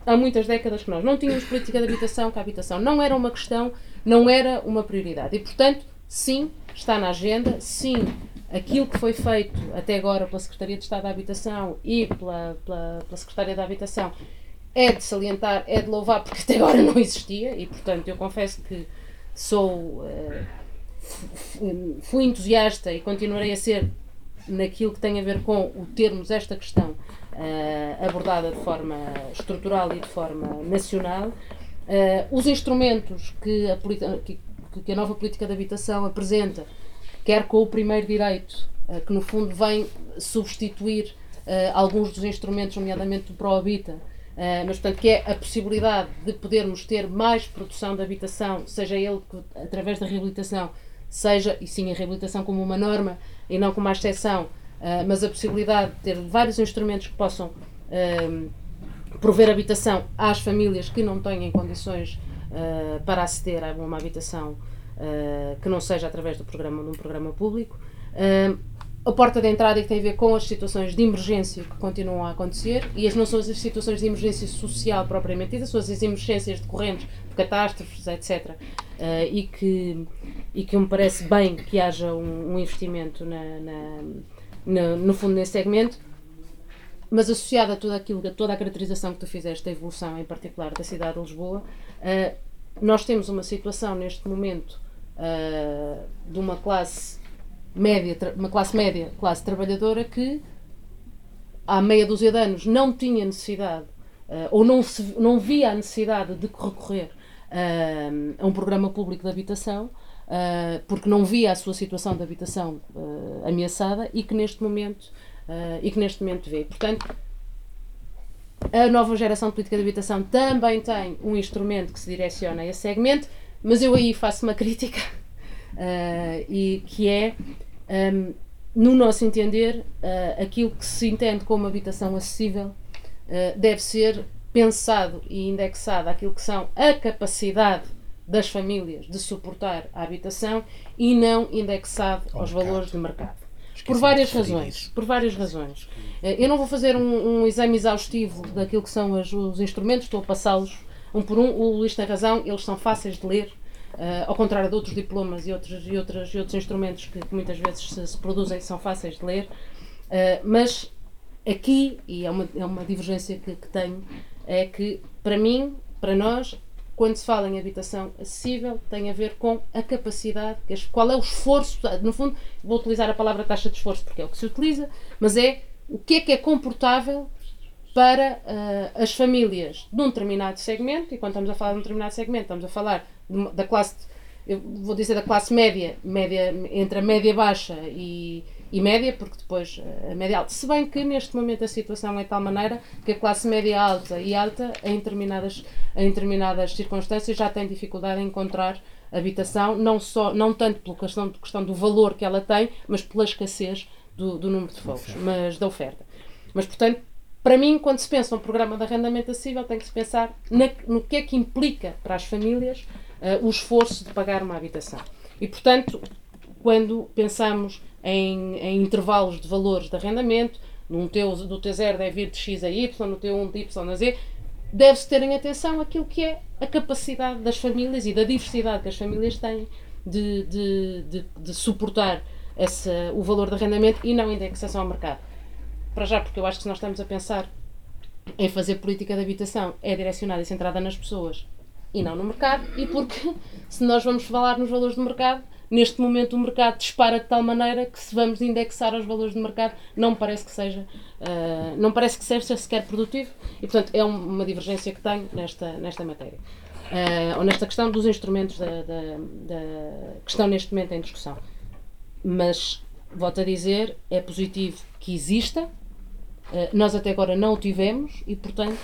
há muitas décadas que nós não tínhamos política de habitação, que a habitação não era uma questão, não era uma prioridade. E, portanto, sim, está na agenda, sim, aquilo que foi feito até agora pela Secretaria de Estado da Habitação e pela, pela, pela Secretaria da Habitação é de salientar, é de louvar, porque até agora não existia e, portanto, eu confesso que sou. Uh, fui entusiasta e continuarei a ser naquilo que tem a ver com o termos esta questão uh, abordada de forma estrutural e de forma nacional. Uh, os instrumentos que a, que, que a nova política de habitação apresenta, quer com o primeiro direito, uh, que no fundo vem substituir alguns dos instrumentos, nomeadamente do ProHabita, Uh, mas, portanto, que é a possibilidade de podermos ter mais produção de habitação, seja ele através da reabilitação, seja, e sim a reabilitação como uma norma e não como uma exceção, uh, mas a possibilidade de ter vários instrumentos que possam uh, prover habitação às famílias que não têm condições para aceder a uma habitação que não seja através do programa, de um programa público a porta de entrada que tem a ver com as situações de emergência que continuam a acontecer e as não são as situações de emergência social propriamente ditas, são as emergências decorrentes de catástrofes, etc. Uh, e, que, e que me parece bem que haja um, um investimento na, na, na, no fundo nesse segmento, mas associado a tudo aquilo, a toda a caracterização que tu fizeste da evolução, em particular da cidade de Lisboa, uh, nós temos uma situação neste momento uh, de uma classe média, uma classe média, classe trabalhadora que há meia dúzia de anos não tinha necessidade uh, ou não, se, não via a necessidade de recorrer a um programa público de habitação porque não via a sua situação de habitação ameaçada e que neste momento e que neste momento vê. Portanto, a nova geração de política de habitação também tem um instrumento que se direciona a esse segmento, mas eu aí faço uma crítica uh, e que é, um, no nosso entender, uh, aquilo que se entende como habitação acessível uh, deve ser pensado e indexado àquilo que são a capacidade das famílias de suportar a habitação e não indexado aos valores de mercado. Por várias razões. Por várias razões. Eu não vou fazer um, um exame exaustivo daquilo que são os, os instrumentos, estou a passá-los um por um. O Luís tem razão, eles são fáceis de ler. Uh, ao contrário de outros diplomas e outros, e outros, e outros instrumentos que, que muitas vezes se, se, produzem são fáceis de ler, uh, mas aqui, e é uma, é uma divergência que, que tenho, é que para mim, para nós, quando se fala em habitação acessível, tem a ver com a capacidade, qual é o esforço, no fundo, vou utilizar a palavra taxa de esforço porque é o que se utiliza, mas é o que é que é comportável para uh, as famílias de um determinado segmento, e quando estamos a falar de um determinado segmento, estamos a falar da classe, vou dizer da classe média, média entre a média baixa e, e média, porque depois a média alta. Se bem que neste momento a situação é de tal maneira que a classe média alta e alta, em determinadas, em determinadas circunstâncias, já tem dificuldade em encontrar habitação, não, só, não tanto pela questão, questão do valor que ela tem, mas pela escassez do, do número de fogos, mas da oferta. Mas, portanto, para mim, quando se pensa num programa de arrendamento acessível, tem que se pensar na, no que é que implica para as famílias uh, o esforço de pagar uma habitação. E, portanto, quando pensamos em, em intervalos de valores de arrendamento, num teu, do T0 deve ir de X a Y, no T1 de Y a Z, deve-se ter em atenção aquilo que é a capacidade das famílias e da diversidade que as famílias têm de, de, de, de suportar esse, o valor de arrendamento e não indexação ao mercado. Para já, porque eu acho que se nós estamos a pensar em fazer política de habitação é direcionada e centrada nas pessoas e não no mercado, e porque se nós vamos falar nos valores do mercado, neste momento o mercado dispara de tal maneira que se vamos indexar aos valores do mercado, não parece que seja, uh, não parece que seja sequer produtivo, e portanto é uma divergência que tenho nesta, nesta matéria. Uh, ou nesta questão dos instrumentos da, da, da, que estão neste momento em discussão. Mas, volto a dizer, é positivo que exista, uh, nós até agora não o tivemos e, portanto,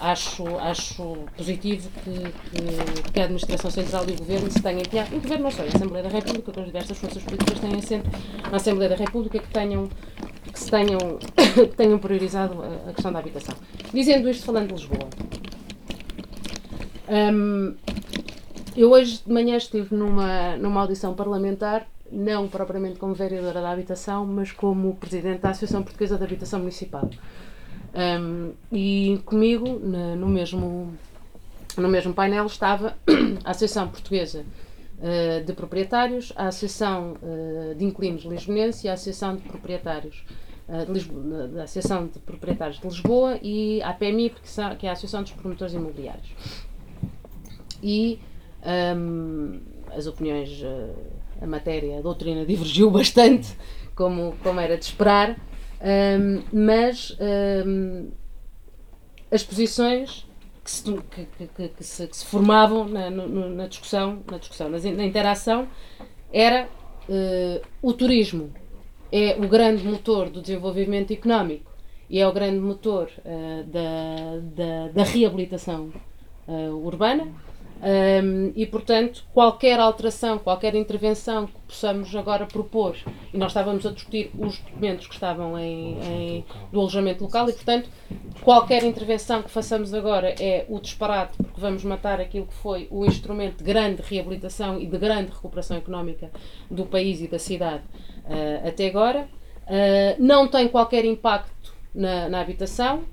acho, acho positivo que, que, que, a Administração Central e o Governo se tenham empenhado, o Governo não só, a Assembleia da República, com as diversas forças políticas tenham assento na Assembleia da República, que tenham, que se tenham, que tenham priorizado a, a, questão da habitação. Dizendo isto, falando de Lisboa. Um, eu hoje de manhã estive numa, numa audição parlamentar, não propriamente como vereadora da habitação, mas como presidente da Associação Portuguesa de Habitação Municipal. Um, e comigo, no, no, mesmo, no mesmo painel, estava a Associação Portuguesa uh, de Proprietários, a Associação uh, de Inquilinos Lisbonenses e a Associação de Proprietários uh, de Lisboa, da Associação de Proprietários de Lisboa e a APMI, que, que é a Associação dos Promotores Imobiliários. E um, as opiniões, a matéria, a doutrina divergiu bastante, como, como era de esperar. Um, mas um, as posições que se, que, que, que, se, se, formavam na, na discussão, na discussão, na interação, era uh, o turismo é o grande motor do desenvolvimento económico e é o grande motor uh, da, da, da, reabilitação uh, urbana. Um, e, portanto, qualquer alteração, qualquer intervenção que possamos agora propor, e nós estávamos a discutir os documentos que estavam em, em, do alojamento local, e, portanto, qualquer intervenção que façamos agora é o disparate, porque vamos matar aquilo que foi o instrumento de grande reabilitação e de grande recuperação económica do país e da cidade uh, até agora. Uh, não tem qualquer impacto na, na habitação,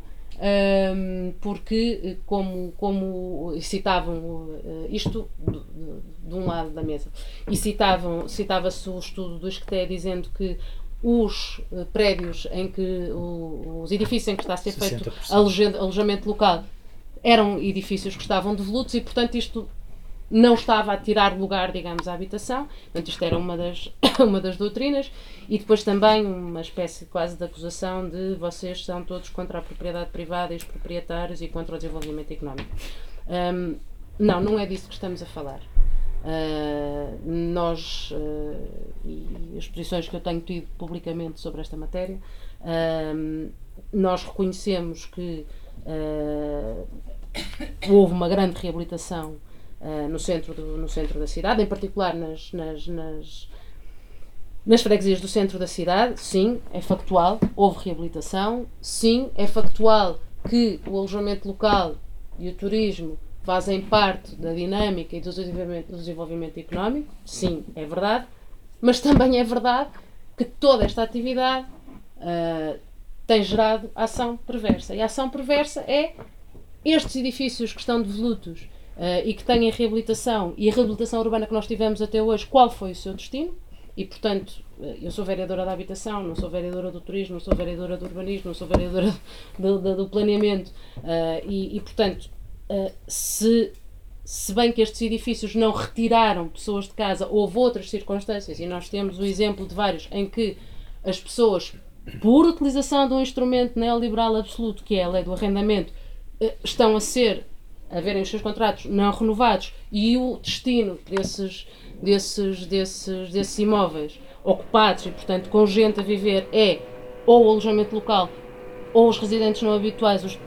porque, como, como citavam uh, isto de, de, um lado da mesa, e citavam, citava-se o estudo do Esqueté dizendo que os uh, prédios em que os edifícios em que está a ser feito alojamento local eram edifícios que estavam devolutos e, portanto, isto não estava a tirar lugar, digamos, à habitação. Portanto, isto era uma das, uma das doutrinas. E depois também uma espécie quase de acusação de vocês são todos contra a propriedade privada e os proprietários e contra o desenvolvimento económico. Um, não, não é disso que estamos a falar. Uh, nós, uh, e as posições que eu tenho tido publicamente sobre esta matéria, uh, nós reconhecemos que houve uma grande reabilitação uh, no, centro do, no centro da cidade, em particular nas, nas, nas, nas freguesias do centro da cidade. Sim, é factual, houve reabilitação. Sim, é factual que o alojamento local e o turismo fazem parte da dinâmica e do desenvolvimento, do desenvolvimento económico. Sim, é verdade. Mas também é verdade que toda esta atividade uh, tem gerado ação perversa. E a ação perversa é estes edifícios que estão devolutos uh, e que têm reabilitação, e a reabilitação urbana que nós tivemos até hoje, qual foi o seu destino? E, portanto, eh, eu sou vereadora da habitação, não sou vereadora do turismo, não sou vereadora do urbanismo, não sou vereadora do, do, do planeamento. Uh, e, e, portanto, uh, se, se bem que estes edifícios não retiraram pessoas de casa, houve outras circunstâncias, e nós temos o exemplo de vários em que as pessoas, por utilização de um instrumento neoliberal absoluto, que é a lei do arrendamento, uh, estão a ser a verem os seus contratos não renovados e o destino desses, desses, desses, desses imóveis ocupados e, portanto, com gente a viver é ou o alojamento local ou os residentes não habituais os,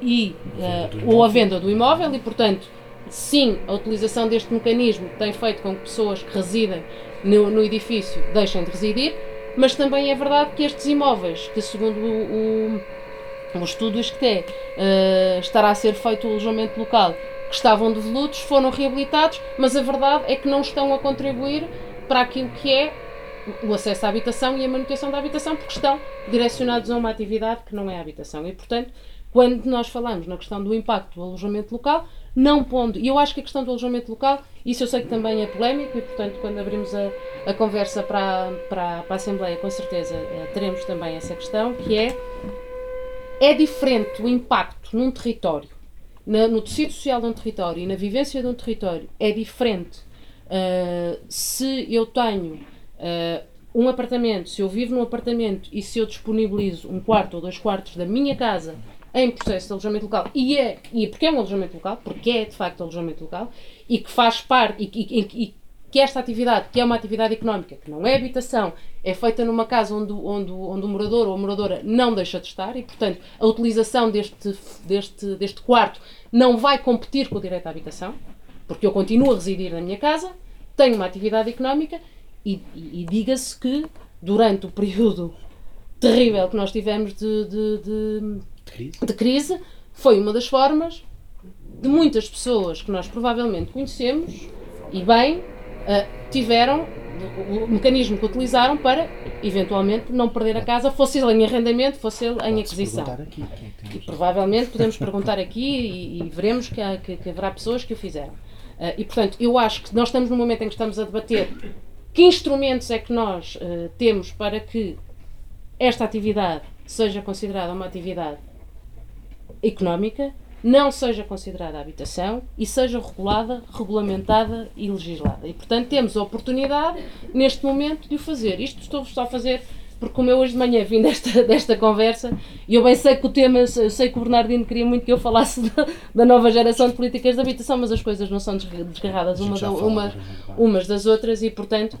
e, uh, ou a venda do imóvel e, portanto, sim, a utilização deste mecanismo tem feito com que pessoas que residem no, no edifício deixem de residir, mas também é verdade que estes imóveis, que segundo o, o os estudos que tem, uh, estará a ser feito o alojamento local, que estavam devolutos, foram reabilitados, mas a verdade é que não estão a contribuir para aquilo que é o acesso à habitação e a manutenção da habitação, porque estão direcionados a uma atividade que não é a habitação. E, portanto, quando nós falamos na questão do impacto do alojamento local, não pondo, e eu acho que a questão do alojamento local, isso eu sei que também é polémico, e portanto, quando abrimos a, a conversa para, para, para a Assembleia, com certeza eh, teremos também essa questão, que é é diferente o impacto num território, na, no tecido social de um território e na vivência de um território, é diferente uh, se eu tenho uh, um apartamento, se eu vivo num apartamento e se eu disponibilizo um quarto ou dois quartos da minha casa em processo de alojamento local, e é, e porque é um alojamento local, porque é de facto alojamento local, e que faz parte, e, e, e que esta atividade, que é uma atividade económica, que não é habitação, é feita numa casa onde, onde, onde o morador ou a moradora não deixa de estar e, portanto, a utilização deste, deste, deste quarto não vai competir com o direito à habitação, porque eu continuo a residir na minha casa, tenho uma atividade económica e, e, e diga-se que durante o período terrível que nós tivemos de, de, de, crise. de crise, foi uma das formas de muitas pessoas que nós provavelmente conhecemos e bem uh, tiveram o mecanismo que utilizaram para, eventualmente, não perder a casa, fosse ele em arrendamento, fosse ele em aquisição. Aqui, e provavelmente podemos perguntar aqui e, e veremos que, há, que, que, haverá pessoas que o fizeram. Uh, e, portanto, eu acho que nós estamos no momento em que estamos a debater que instrumentos é que nós uh, temos para que esta atividade seja considerada uma atividade económica não seja considerada habitação e seja regulada, regulamentada e legislada. E, portanto, temos a oportunidade, neste momento, de o fazer. Isto estou só a fazer porque como eu hoje de manhã vim desta, desta conversa, e eu bem sei que o tema, eu sei que o Bernardino queria muito que eu falasse da, da nova geração de políticas de habitação, mas as coisas não são desgarradas uma, uma, umas das outras e, portanto,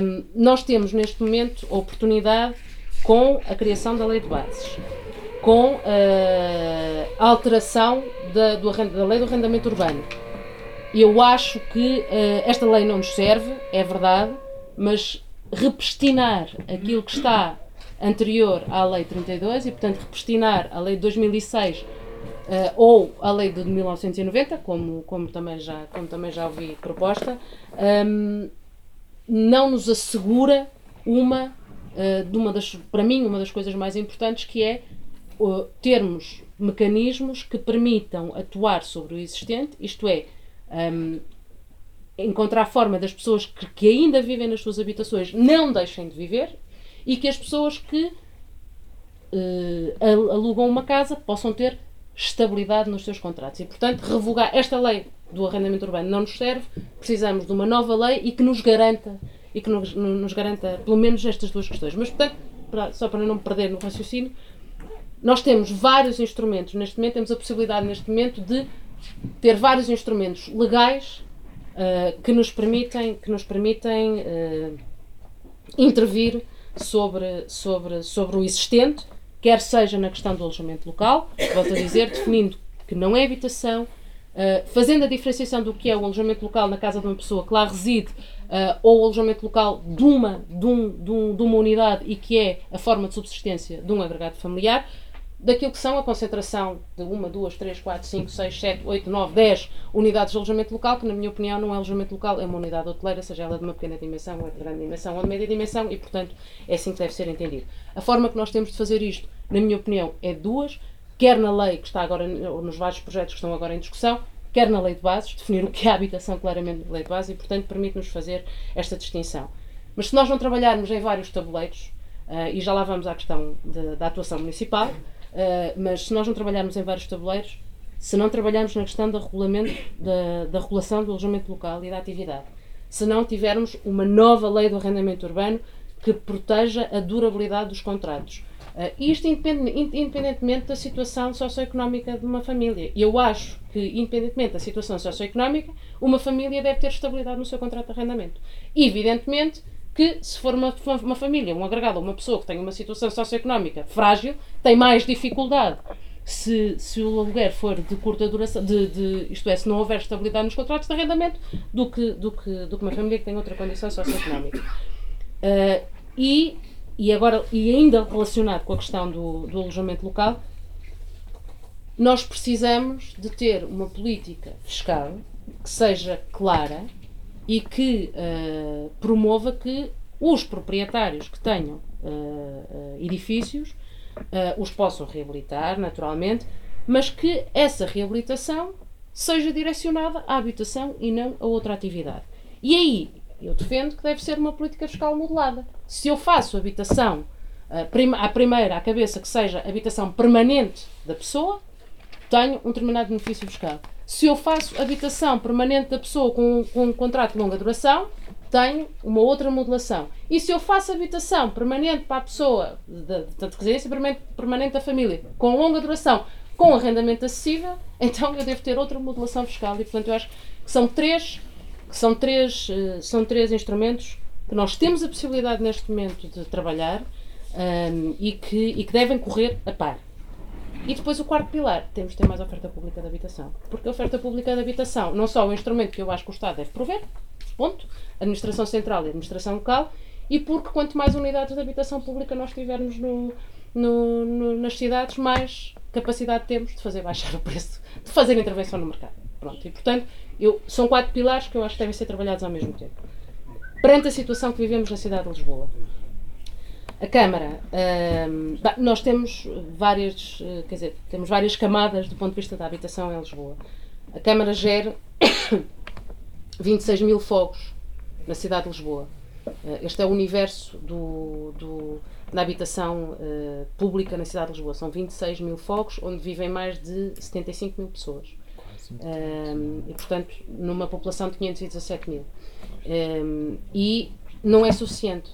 um, nós temos neste momento a oportunidade com a criação da lei de bases, com a alteração da, do, da lei do arrendamento urbano. Eu acho que uh, esta lei não nos serve, é verdade, mas repestinar aquilo que está anterior à lei 32 e, portanto, repestinar a lei de 2006 uh, ou a lei de 1990, como, como, também, já, como também já ouvi proposta, um, não nos assegura uma, uh, de uma das, para mim, uma das coisas mais importantes que é termos mecanismos que permitam atuar sobre o existente, isto é, um, encontrar forma das pessoas que, que, ainda vivem nas suas habitações não deixem de viver e que as pessoas que uh, alugam uma casa possam ter estabilidade nos seus contratos. E, portanto, revogar esta lei do arrendamento urbano não nos serve, precisamos de uma nova lei e que nos garanta e que nos, nos garanta pelo menos estas duas questões. Mas, portanto, para, só para não me perder no raciocínio, nós temos vários instrumentos neste momento, temos a possibilidade neste momento de ter vários instrumentos legais uh, que nos permitem, que nos permitem uh, intervir sobre, sobre, sobre o existente, quer seja na questão do alojamento local, volto a dizer, definindo que não é habitação, uh, fazendo a diferenciação do que é o alojamento local na casa de uma pessoa que lá reside, uh, ou o alojamento local de uma, de, um, de, um, de uma unidade e que é a forma de subsistência de um agregado familiar, daquilo que são a concentração de uma, duas, três, quatro, cinco, seis, sete, oito, nove, dez unidades de alojamento local, que na minha opinião não é alojamento local, é uma unidade hoteleira, seja ela de uma pequena dimensão, ou de grande dimensão, ou de média dimensão, e portanto é assim que deve ser entendido. A forma que nós temos de fazer isto, na minha opinião, é duas, quer na lei que está agora, nos vários projetos que estão agora em discussão, quer na lei de bases, definir o que é habitação claramente na lei de base e, portanto, permite-nos fazer esta distinção. Mas se nós não trabalharmos em vários tabuleiros, uh, e já lá vamos à questão de, da atuação municipal, Uh, mas se nós não trabalharmos em vários tabuleiros, se não trabalharmos na questão da regulamento, da, da regulação do alojamento local e da atividade, se não tivermos uma nova lei do arrendamento urbano que proteja a durabilidade dos contratos. Uh, isto independentemente da situação socioeconómica de uma família. Eu acho que, independentemente da situação socioeconómica, uma família deve ter estabilidade no seu contrato de arrendamento. Evidentemente, que se for uma, uma família, um agregado, uma pessoa que tem uma situação socioeconómica frágil, tem mais dificuldade se, se o aluguer for de curta duração, de, de, isto é, se não houver estabilidade nos contratos de arrendamento, do que, do que, do que uma família que tem outra condição socioeconómica. Uh, e, e agora, e ainda relacionado com a questão do, do alojamento local, nós precisamos de ter uma política fiscal que seja clara e que uh, promova que os proprietários que tenham uh, edifícios os possam reabilitar, naturalmente, mas que essa reabilitação seja direcionada à habitação e não a outra atividade. E aí eu defendo que deve ser uma política fiscal modelada. Se eu faço habitação à primeira, à cabeça, que seja habitação permanente da pessoa, tenho um determinado benefício fiscal. Se eu faço habitação permanente da pessoa com, com um contrato de longa duração, tenho uma outra modulação. E se eu faço habitação permanente para a pessoa, de, de, residência permanente, permanente da família, com longa duração, com arrendamento acessível, então eu devo ter outra modulação fiscal. E, portanto, eu acho que são três, são três, uh, são três instrumentos que nós temos a possibilidade neste momento de trabalhar um, ehm, e, que, e que devem correr a par. E depois o quarto pilar, temos de ter mais oferta pública de habitação. Porque a oferta pública de habitação, não só o instrumento que eu acho que o Estado deve prover, ponto, administração central e administração local, e porque quanto mais unidades de habitação pública nós tivermos no, no, no, nas cidades, mais capacidade temos de fazer baixar o preço, de fazer intervenção no mercado. Pronto, e portanto, eu, são quatro pilares que eu acho que devem ser trabalhados ao mesmo tempo. Perante a situação que vivemos na cidade de Lisboa, a Câmara, nós temos várias, eh, quer dizer, temos várias camadas do ponto de vista da habitação em Lisboa. A Câmara gera 26 mil fogos na cidade de Lisboa. Eh, este é o universo do, do da habitação uh, pública na cidade de Lisboa. São 26 mil fogos, onde vivem mais de 75 mil pessoas. Um, e, portanto, numa população de 517 mil. Um, e não é suficiente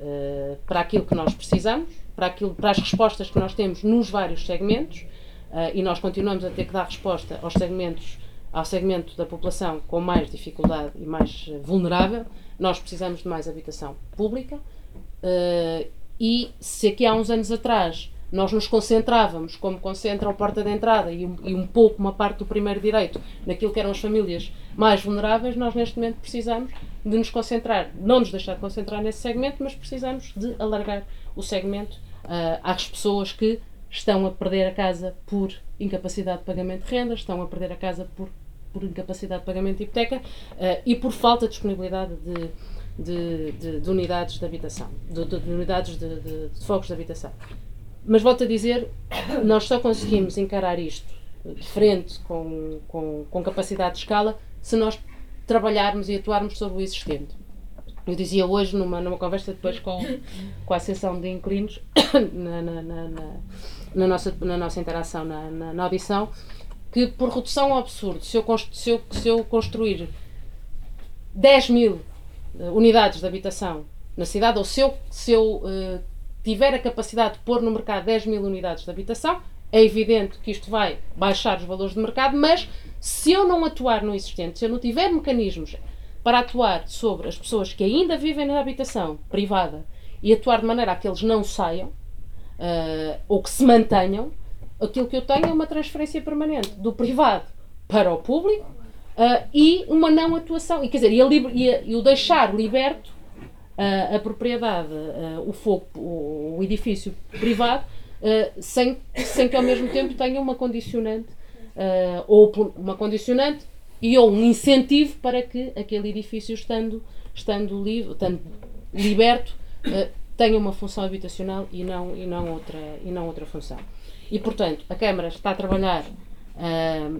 uh, para aquilo que nós precisamos, para, aquilo, para as respostas que nós temos nos vários segmentos, uh, e nós continuamos a ter que dar resposta aos segmentos, ao segmento da população com mais dificuldade e mais vulnerável, nós precisamos de mais habitação pública. Uh, e se aqui há uns anos atrás nós nos concentrávamos, como concentra a porta de entrada e um, e um, pouco uma parte do primeiro direito, naquilo que eram as famílias mais vulneráveis, nós neste momento precisamos de nos concentrar, não nos deixar de concentrar nesse segmento, mas precisamos de alargar o segmento uh, às pessoas que estão a perder a casa por incapacidade de pagamento de renda, estão a perder a casa por, por incapacidade de pagamento de hipoteca uh, e por falta de disponibilidade de, de, de, de unidades de habitação, de, unidades de, de fogos de habitação. Mas volto a dizer, nós só conseguimos encarar isto de frente, com, com, com capacidade de escala, se nós trabalharmos e atuarmos sobre o existente. Eu dizia hoje, numa, numa conversa depois com, com a Associação de Inquilinos, na, na, na, na, nossa, na nossa interação na, na, na, audição, que por redução ao absurdo, se eu, se eu, se eu construir 10 mil uh, unidades de habitação na cidade, ou se eu, se eu uh, tiver a capacidade de pôr no mercado 10 mil unidades de habitação, é evidente que isto vai baixar os valores de mercado, mas se eu não atuar no existente, se eu não tiver mecanismos para atuar sobre as pessoas que ainda vivem na habitação privada e atuar de maneira a que eles não saiam uh, ou que se mantenham, aquilo que eu tenho é uma transferência permanente do privado para o público uh, e uma não atuação. E, quer dizer, e, e, a, e o deixar liberto uh, a propriedade, o fogo, o, o edifício privado, sem, sem que ao mesmo tempo tenha uma condicionante uh, ou uma condicionante e ou um incentivo para que aquele edifício, estando, estando, livre, estando liberto, uh, tenha uma função habitacional e não, e, não outra, e não outra função. E, portanto, a Câmara está a trabalhar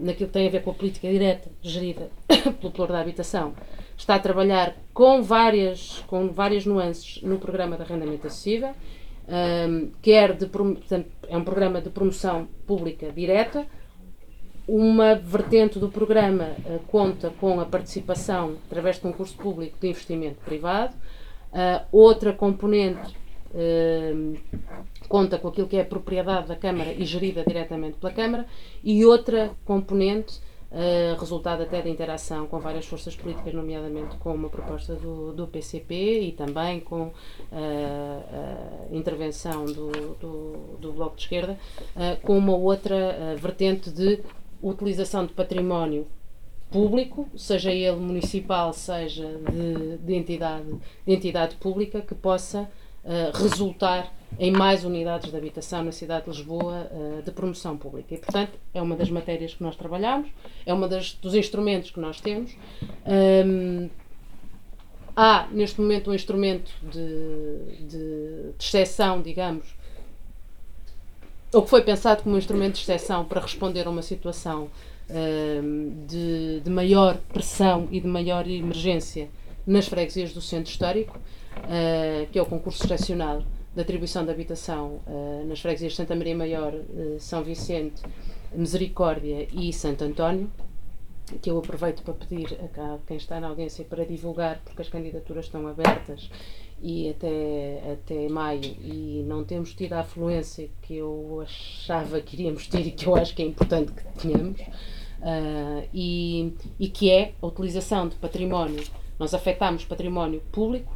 naquilo que tem a ver com a política direta gerida pelo Pluro da Habitação, está a trabalhar com várias, com várias nuances no programa de arrendamento acessível, um, quer de, portanto, é um programa de promoção pública direta, uma vertente do programa uh, conta com a participação, através de concurso público, de investimento privado. Uh, outra componente uh, conta com aquilo que é a propriedade da Câmara e gerida diretamente pela Câmara. E outra componente, resultado até da interação com várias forças políticas, nomeadamente com uma proposta do, do PCP e também com a intervenção do, do, do Bloco de Esquerda, com uma outra vertente de utilização de património público, seja ele municipal, seja de, de entidade, de entidade pública, que possa uh, resultar em mais unidades de habitação na cidade de Lisboa uh, de promoção pública. E, portanto, é uma das matérias que nós trabalhamos, é das, dos instrumentos que nós temos. Um, há, neste momento, um instrumento de, de, de exceção, digamos, ou que foi pensado como um instrumento de exceção para responder a uma situação uh, de, de, maior pressão e de maior emergência nas freguesias do centro histórico, uh, que é o concurso excepcional de atribuição de habitação uh, nas freguesias de Santa Maria Maior, eh, São Vicente, Misericórdia e Santo António, que eu aproveito para pedir a quem está na audiência para divulgar, porque as candidaturas estão abertas e até, até maio e não temos tido a afluência que eu achava que iríamos ter e que eu acho que é importante que tenhamos, uh, e, e que é a utilização de património. Nós afetamos património público,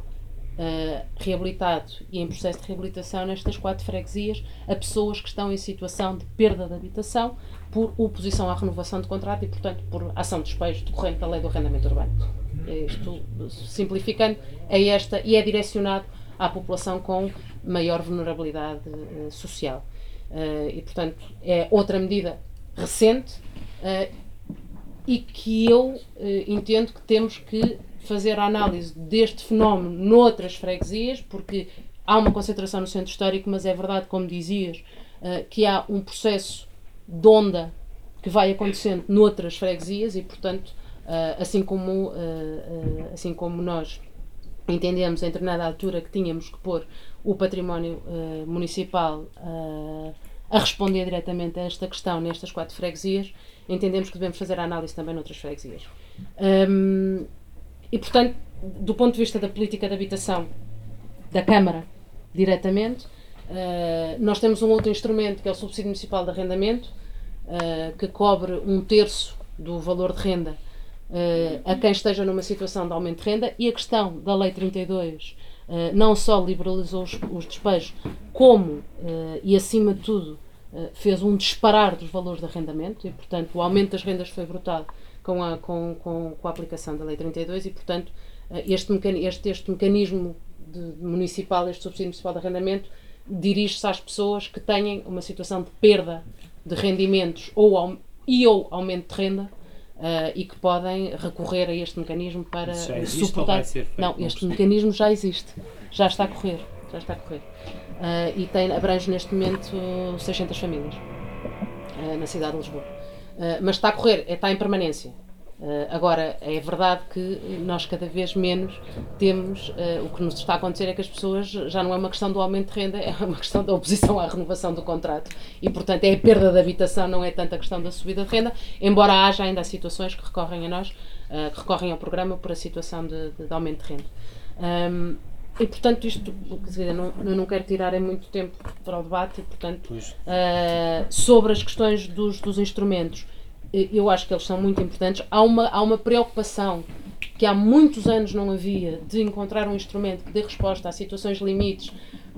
uh, reabilitado e em processo de reabilitação nestas quatro freguesias a pessoas que estão em situação de perda de habitação por oposição à renovação de contrato e, portanto, por ação de despejo decorrente da lei do arrendamento urbano. Isto, simplificando, é esta e é direcionado à população com maior vulnerabilidade uh, social. Uh, e, portanto, é outra medida recente e que eu entendo que temos que fazer a análise deste fenómeno noutras freguesias, porque há uma concentração no centro histórico, mas é verdade, como dizias, que há um processo de onda que vai acontecendo noutras freguesias e, portanto, Uh, assim, como, uh, assim como nós entendemos em determinada altura que tínhamos que pôr o património municipal a responder diretamente a esta questão nestas quatro freguesias, entendemos que devemos fazer a análise também noutras freguesias. Um, e, portanto, do ponto de vista da política de habitação da Câmara, diretamente, nós temos um outro instrumento que é o subsídio municipal de arrendamento, que cobre um terço do valor de renda uh, a quem esteja numa situação de aumento de renda. E a questão da Lei 32 não só liberalizou os, os despejos, como, e acima de tudo, fez um disparar dos valores de arrendamento. E, portanto, o aumento das rendas foi brutal com a, com, com, com a aplicação da Lei 32 e, portanto, este, este, este mecanismo de, de municipal, este subsídio municipal de arrendamento, dirige-se às pessoas que têm uma situação de perda de rendimentos ou, e ou aumento de renda Uh, e que podem recorrer a este mecanismo para suportar. Não, este mecanismo já existe, já está a correr, já está a correr. Uh, e tem, abrange neste momento 600 famílias uh, na cidade de Lisboa. Mas está a correr, está em permanência. Uh, agora, é verdade que nós cada vez menos temos, uh, o que nos está a acontecer é que as pessoas, já não é uma questão do aumento de renda, é uma questão da oposição à renovação do contrato. E, portanto, é a perda da habitação, não é tanto a questão da subida de renda, embora haja ainda situações que recorrem a nós, que recorrem ao programa por a situação de, de, de aumento de renda. Um, e, portanto, isto, dizer, não, não quero tirar é muito tempo para o debate, e, portanto, sobre as questões dos, dos instrumentos eu acho que eles são muito importantes. Há uma, há uma preocupação que há muitos anos não havia de encontrar um instrumento que dê resposta a situações limites,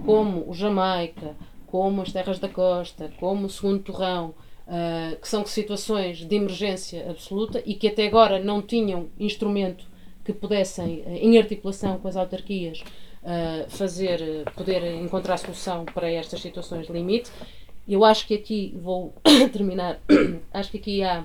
como o Jamaica, como as terras da costa, como o segundo torrão, uh, que são situações de emergência absoluta e que até agora não tinham instrumento que pudessem, uh, em articulação com as autarquias, fazer, poder encontrar solução para estas situações de limite. Eu acho que aqui, vou terminar, acho que aqui há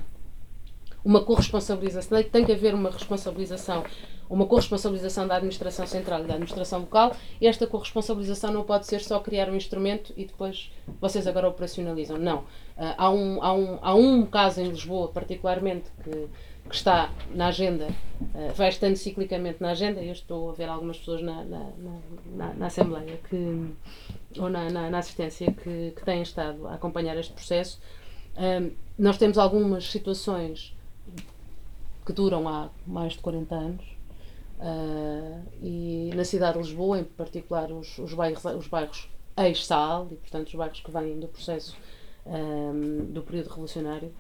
uma corresponsabilização, tem que haver uma responsabilização, uma corresponsabilização da administração central e da administração local, e esta corresponsabilização não pode ser só criar um instrumento e depois vocês agora operacionalizam. Não. Uh, há, um, há, um, há um caso em Lisboa, particularmente, que, que está na agenda, uh, vai estando ciclicamente na agenda, eu estou a ver algumas pessoas na, na, na, na Assembleia que ou na, na, assistência que, que, têm estado a acompanhar este processo, um, nós temos algumas situações que duram há mais de 40 anos uh, e na cidade de Lisboa, em particular os, os bairros, os bairros ex-SAL e portanto os bairros que vêm do processo um, do período revolucionário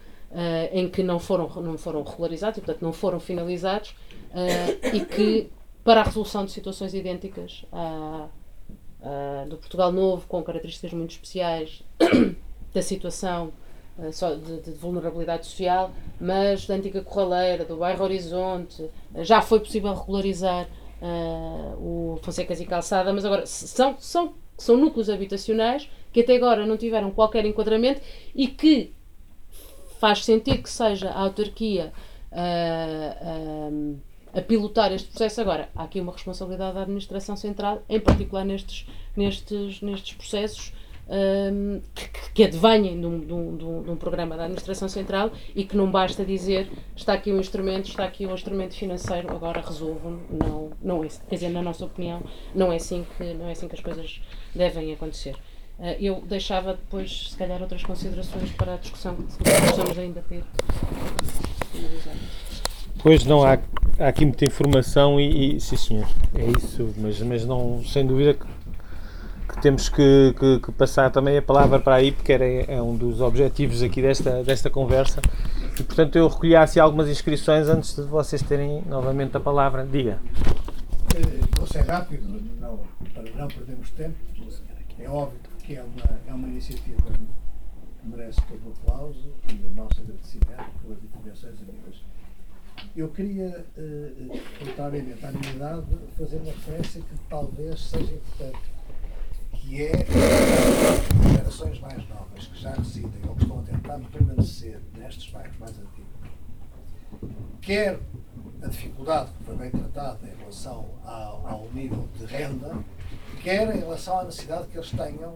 em que não foram, não foram regularizados e portanto não foram finalizados uh, e que para a resolução de situações idênticas a uh, do Portugal Novo, com características muito especiais da situação uh, só de, de, vulnerabilidade social, mas da antiga Corraleira, do bairro Horizonte, uh, já foi possível regularizar o Fonsecas e Calçada, mas agora são, são, são núcleos habitacionais que até agora não tiveram qualquer enquadramento e que faz sentido que seja a autarquia a pilotar este processo. Agora, há aqui uma responsabilidade da administração central, em particular nestes, nestes, nestes processos. Um, que, que advenhem de um, de, um, de um, programa da administração central e que não basta dizer está aqui um instrumento, está aqui um instrumento financeiro, agora resolvam. Não, não é, quer dizer, na nossa opinião, não é assim que, não é assim que as coisas devem acontecer. Uh, eu deixava depois, se calhar, outras considerações para a discussão que possamos ainda ter. Pois não, há, há aqui muita informação e, e, sim senhor, é isso, mas, mas não, sem dúvida que, que temos que, que, que, passar também a palavra para aí, porque era, é um dos objetivos aqui desta, desta conversa e portanto eu recolhi assim algumas inscrições antes de vocês terem novamente a palavra. Diga. Vou ser rápido, não, para não perdermos tempo. É óbvio que é uma, é uma iniciativa que merece todo o aplauso e o nosso agradecimento pelas intervenções amigas eu queria, uh, contrariamente à minha idade, fazer uma referência que talvez seja importante, que é as gerações mais novas que já residem ou que estão a tentar permanecer nestes bairros mais antigos, quer a dificuldade que foi bem tratada em relação ao, ao nível de renda, quer em relação à necessidade que eles tenham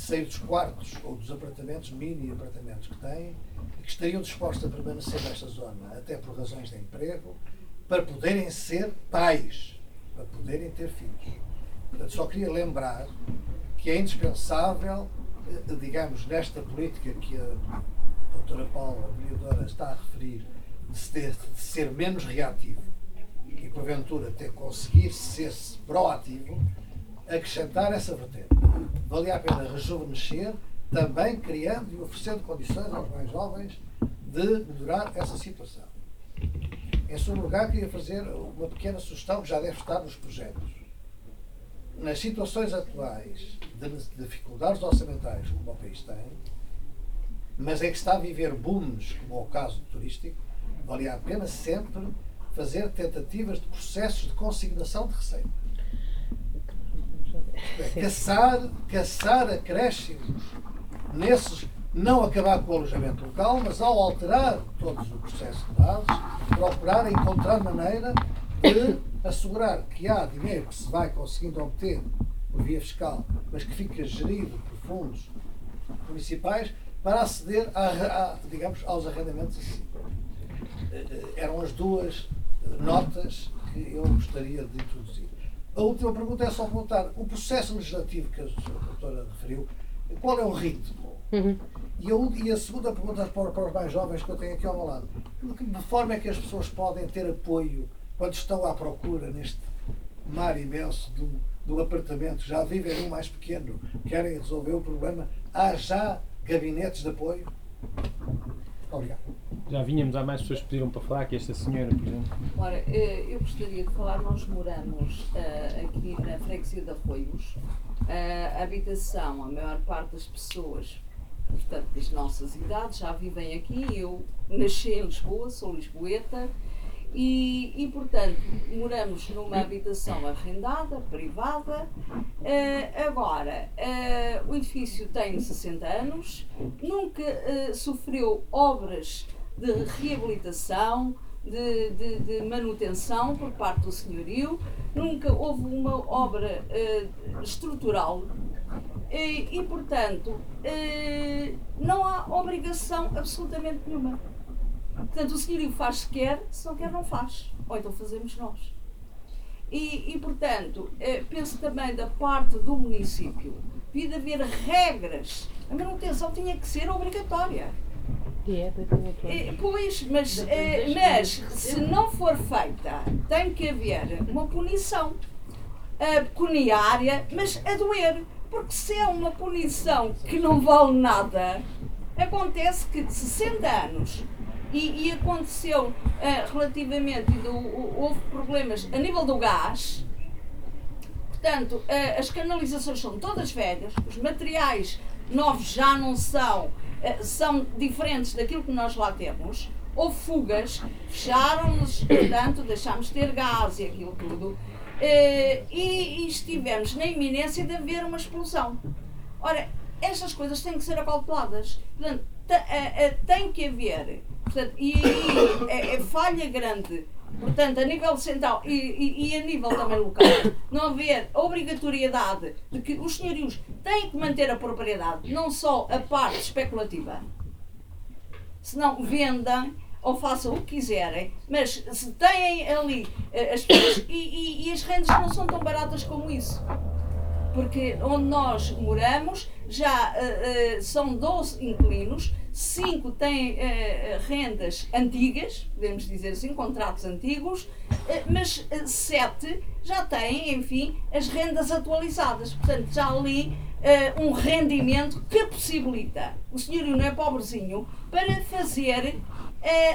de sair dos quartos ou dos apartamentos, mini apartamentos que têm, que estariam dispostos a permanecer nesta zona, até por razões de emprego, para poderem ser pais, para poderem ter filhos. Portanto, só queria lembrar que é indispensável, eh, digamos, nesta política que a doutora Paula, a vereadora, está a referir, de, de ser menos reativo e, porventura, ter conseguir ser proativo, acrescentar essa vertente. Valia a pena rejuvenescer também criando e oferecendo condições aos mais jovens de melhorar essa situação. Em segundo lugar, queria fazer uma pequena sugestão que já deve estar nos projetos. nas situações atuais de dificuldades orçamentais como o país tem, mas é que está a viver booms, como é o caso turístico, valia a pena sempre fazer tentativas de processos de consignação de receita. É, caçar, caçar acréscimos nesses, não acabar com o alojamento local, mas ao alterar todos o processo de bases, procurar encontrar maneira de assegurar que há dinheiro que se vai conseguindo obter por via fiscal, mas que fica gerido por fundos municipais para aceder a, a, digamos, aos arrendamentos assim. Eram as duas notas que eu gostaria de introduzir. A última pergunta é só perguntar: o processo legislativo que a doutora referiu, qual é o ritmo? Uhum. E, a, e a segunda pergunta para, para os mais jovens que eu tenho aqui ao meu lado: de forma é que as pessoas podem ter apoio quando estão à procura neste mar imenso de um, de um apartamento, já vivem num mais pequeno, querem resolver o problema, há já gabinetes de apoio? Obrigado. Já vínhamos, há mais pessoas que pediram para falar, que esta senhora, por exemplo. Ora, eh, eu gostaria de falar, nós moramos uh, aqui na freguesia de Arroios, uh, a habitação, a maior parte das pessoas, portanto, das nossas idades, já vivem aqui, eu nasci em Lisboa, sou lisboeta, e, e, portanto, moramos numa habitação arrendada, privada. Uh, agora, uh, o edifício tem 60 anos, nunca uh, sofreu obras de reabilitação, de, de, de, manutenção por parte do senhorio, nunca houve uma obra estrutural e, e portanto, não há obrigação absolutamente nenhuma. Portanto, o senhorio faz se quer, se não quer, não faz. Ou então fazemos nós. E, e portanto, eh, penso também da parte do município, devia haver regras. A manutenção tinha que ser obrigatória. É, eh, pois, mas, eh, mas se não for feita, tem que haver uma punição uh, pecuniária, mas a doer. Porque se é uma punição que não vale nada, acontece que de 60 anos e, e aconteceu uh, relativamente, do, houve problemas a nível do gás. Portanto, uh, as canalizações são todas velhas, os materiais novos já não são, uh, são diferentes daquilo que nós lá temos. Houve fugas, fecharam-nos, portanto, deixámos de ter gás e aquilo tudo. E, e estivemos na iminência de haver uma explosão. Ora, estas coisas têm que ser acauteladas. Portanto, tem que haver Portanto, e aí é, é, falha grande. Portanto, a nível central e, e, e, a nível também local, não haver obrigatoriedade de que os senhorios têm que manter a propriedade, não só a parte especulativa, senão vendam ou façam o que quiserem, mas se têm ali uh, as coisas e, e, as rendas não são tão baratas como isso. Porque onde nós moramos já uh, uh, são 12 inquilinos cinco têm uh, rendas antigas, podemos dizer assim, contratos antigos, uh, mas uh, sete já têm, enfim, as rendas atualizadas. Portanto, já ali um rendimento que possibilita o senhorio não é pobrezinho para fazer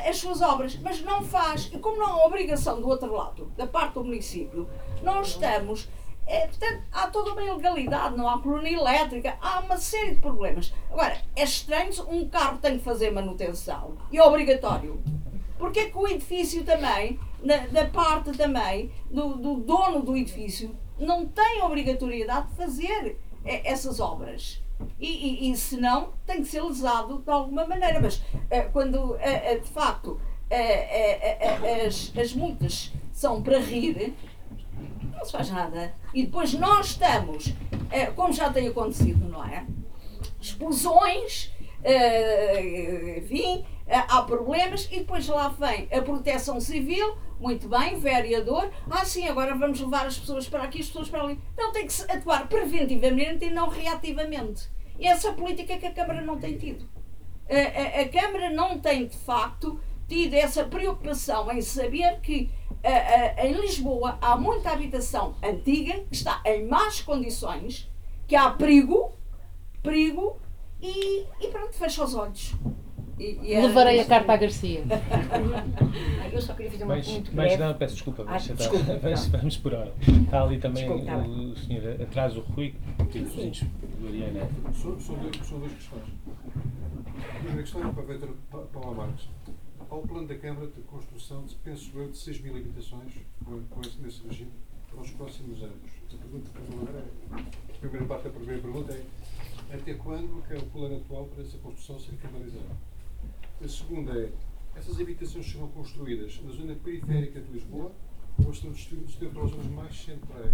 as suas obras, mas não faz, e como não há obrigação do outro lado, da parte do município, nós estamos é, portanto, há toda uma ilegalidade, não há coluna elétrica, há uma série de problemas. Agora, é estranho, um carro tem que fazer manutenção e é obrigatório. Porque é que o edifício também, na, da parte também, do, do, dono do edifício, não tem obrigatoriedade de fazer é, essas obras? E, e, e se não, tem que ser lesado de alguma maneira. Mas é, quando, é, é, de facto, as, as multas são para rir, não se faz nada. E depois nós estamos, é, como já tem acontecido, não é? Explosões, é, enfim, é, há problemas e depois lá vem a proteção civil, muito bem, vereador, ah sim, agora vamos levar as pessoas para aqui, as pessoas para ali. Não, tem que se atuar preventivamente e não reativamente. E essa política que a Câmara não tem tido. A, a, a Câmara não tem, de facto, tido essa preocupação em saber que em Lisboa há muita habitação antiga que está em más condições, que há perigo, perigo, e, e pronto, fecha os olhos. E, e era Levarei a carta à Garcia. Eu só queria fazer uma Mas, muito mas breve. não, peço desculpa, Ah, mas desculpa, vamos, não. vamos por hora. Está ali também Desculpa, tá o, o senhor atrás, o Rui, que tem os vizinhos do Ariana. São, são duas questões. A primeira questão é para a Vetor Paula Marques. Há o plano da Câmara de construção, de, penso eu, de 6 mil habitações com, esse, nesse regime para os próximos anos. A pergunta é, a primeira parte da primeira pergunta é até quando que é o plano atual para essa construção ser finalizada? A segunda é, essas habitações serão construídas na zona periférica de Lisboa ou estão distribuídas dentro das zonas mais centrais?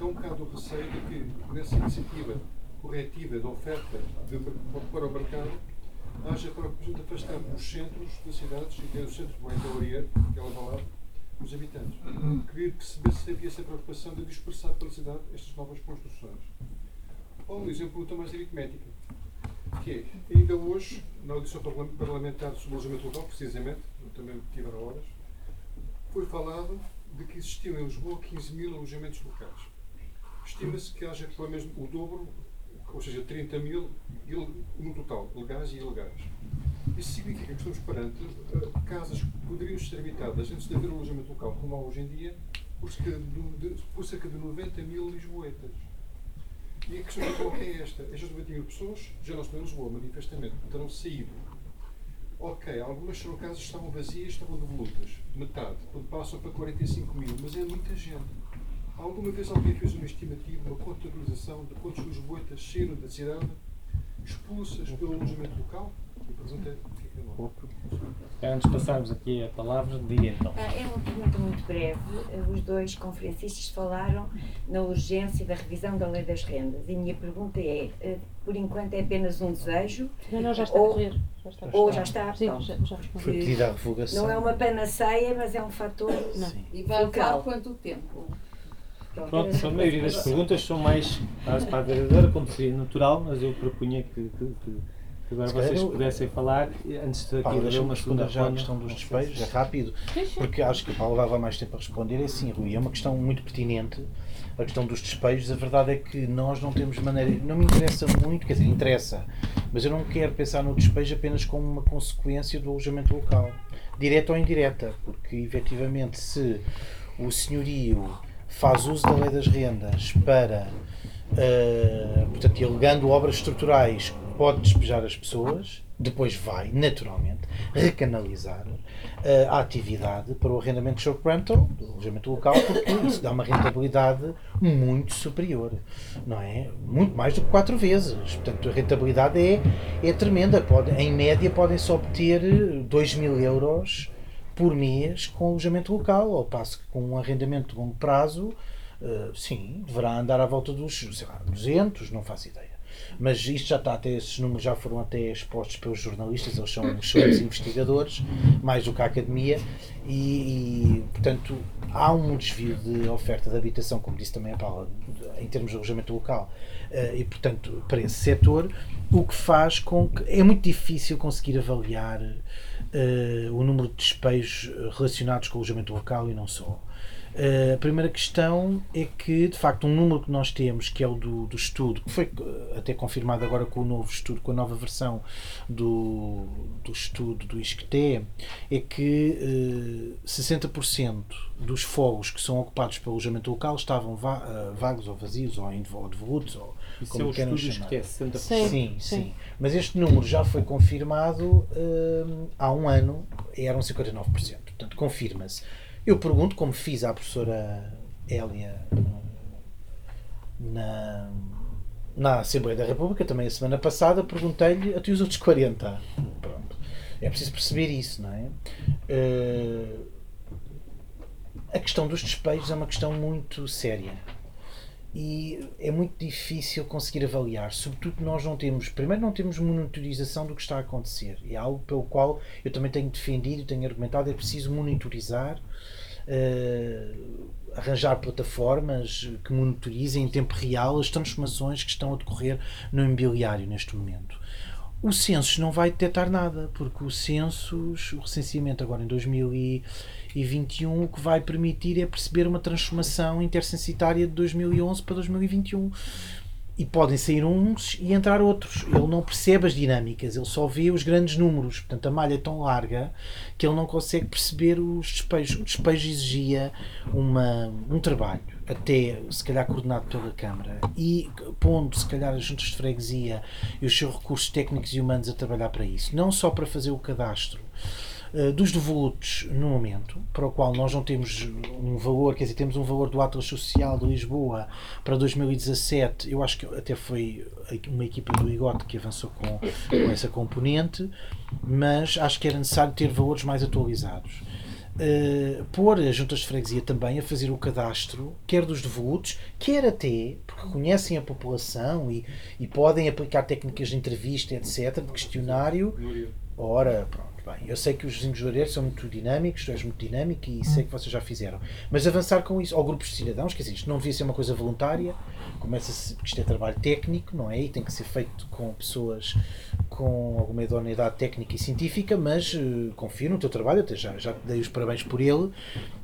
Há um bocado o receio de que nessa iniciativa corretiva da oferta de- para o mercado haja de afastar dos centros das cidades, e o centro do Endaurier, que vai lá, os habitantes. Queria perceber se havia essa preocupação de dispersar pela cidade estas novas construções. Ou um exemplo luta mais aritmética, que é, ainda hoje, na audição parla- parlamentar sobre o alojamento local, precisamente, eu também tiveram horas, foi falado de que existiam em Lisboa 15 mil alojamentos locais. Estima-se que haja pelo menos o dobro, ou seja, 30 mil il- no total, legais e ilegais. Isso significa que estamos perante eh, casas que poderiam ser habitadas antes de haver alojamento local, como há hoje em dia, por cerca de, de- por cerca de 90 mil lisboetas. E a questão que é esta: estas 90 mil pessoas já não estão em Lisboa, manifestamente, terão saído. Ok, algumas serão casas que estavam vazias, estavam devolutas, metade, quando passam para 45 mil, mas é muita gente. Alguma vez alguém fez uma estimativa, uma contabilização de quantos lisboetas saíram da cidade expulsas pelo alojamento local? E a pergunta é: é é? Antes de passarmos aqui a palavra, diga então. Ah, É uma pergunta muito breve. Ah, Os dois conferencistas falaram na urgência da revisão da lei das rendas. E a minha pergunta é, ah, por enquanto é apenas um desejo Não, não, já está a Ou- correr. Já está. ou já está? Sim, Pronto. já. Foi pedida a revogação. Não é uma panaceia, mas é um fator. Não. E vai levar Local. quanto tempo? Pronto, a maioria das perguntas são mais quase para a verdadeira, como seria natural, mas eu propunha que, que- que- que agora vocês pudessem falar antes de aqui Paulo, uma segunda responder já à ronda. questão dos despejos, é rápido, porque acho que o Paulo leva mais tempo a responder. É sim, Rui, é uma questão muito pertinente. A questão dos despejos, a verdade é que nós não temos maneira. Não me interessa muito, quer dizer, interessa, mas eu não quero pensar no despejo apenas como uma consequência do alojamento local, direta ou indireta, porque efetivamente se o senhorio faz uso da lei das rendas para, eh, portanto, alegando obras estruturais, pode despejar as pessoas, depois vai, naturalmente, recanalizar eh, a atividade para o arrendamento de short rental, do alojamento local, porque isso dá uma rentabilidade muito superior, não é? Muito mais do que quatro vezes. Portanto, a rentabilidade é, é tremenda. Pode, em média, podem-se obter 2 mil euros por mês com alojamento local, ao passo que com um arrendamento de longo prazo, eh, sim, deverá andar à volta dos sei lá, 200, não faço ideia. Mas isto já está até, esses números já foram até expostos pelos jornalistas, eles são excelentes investigadores, mais do que a academia, e, e, portanto há um desvio de oferta de habitação, como disse também a Paula, em termos de alojamento local, eh, e portanto para esse setor, o que faz com que é muito difícil conseguir avaliar eh, o número de despejos eh, relacionados com o alojamento local e não só. Eh, a primeira questão é que, de facto, um número que nós temos, que é o do, do estudo, que foi eh, até confirmado agora com o novo estudo, com a nova versão do, do estudo do ISCTE, é que eh, 60% dos fogos que são ocupados pelo alojamento local estavam va- vagos ou vazios ou, devolutos, ou Isso é como o queiram chamar. que é 60%. Sim. Sim, sim. Mas este número já foi confirmado há um ano e eram 59%. Portanto, confirma-se. Eu pergunto, como fiz à professora Hélia na, na Assembleia da República, também a semana passada, perguntei-lhe até os outros 40. Pronto. É preciso perceber isso, não é? Eh, a questão dos despejos é uma questão muito séria e é muito difícil conseguir avaliar, sobretudo nós não temos, primeiro não temos monitorização do que está a acontecer, é algo pelo qual eu também tenho defendido e tenho argumentado, é preciso monitorizar, eh, arranjar plataformas que monitorizem em tempo real as transformações que estão a decorrer no imobiliário neste momento. O census não vai detectar nada, porque o census, o recenseamento agora em 2021, o que vai permitir é perceber uma transformação intercensitária de 2011 para 2021. e podem sair uns e entrar outros. Ele não percebe as dinâmicas, ele só vê os grandes números. Portanto, a malha é tão larga que ele não consegue perceber os despejos. O despejo exigia uma, um trabalho, até se calhar coordenado pela Câmara, e pondo se calhar as juntas de freguesia e os seus recursos técnicos e humanos a trabalhar para isso. Não só para fazer o cadastro eh, dos devolutos no momento, para o qual nós não temos um valor, quer dizer, temos um valor do Atlas Social de Lisboa para 2017, eu acho que até foi uma equipa do IGOT que avançou com, com essa componente, mas acho que era necessário ter valores mais atualizados. Uh, pôr as juntas de freguesia também a fazer o cadastro, quer dos devolutos, quer até, porque conhecem a população e, e podem aplicar técnicas de entrevista, etc., de questionário. Ora, pronto Bem, eu sei que os vizinhos do são muito dinâmicos, tu és muito dinâmico e sei que vocês já fizeram. Mas avançar com isso, ou grupos de cidadãos, quer dizer, isto não devia ser uma coisa voluntária, começa-se, porque isto é trabalho técnico, não é? E tem que ser feito com pessoas com alguma idoneidade técnica e científica, mas uh, confio no teu trabalho, até já, já dei os parabéns por ele.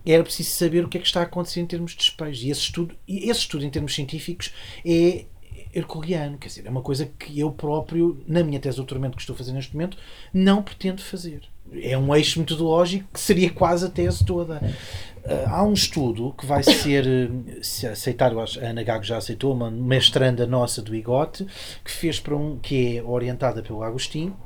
Era preciso saber o que é que está a acontecer em termos de despejo. E esse estudo, esse estudo em termos científicos é herculeano, quer dizer, é uma coisa que eu próprio, na minha tese de doutoramento que estou a fazer neste momento, não pretendo fazer. É um eixo metodológico que seria quase a tese toda. Uh, há um estudo que vai ser, eh, se aceitar, a Ana Gago já aceitou, uma mestranda nossa do IGOT, que fez para um, que é orientada pelo Agostinho,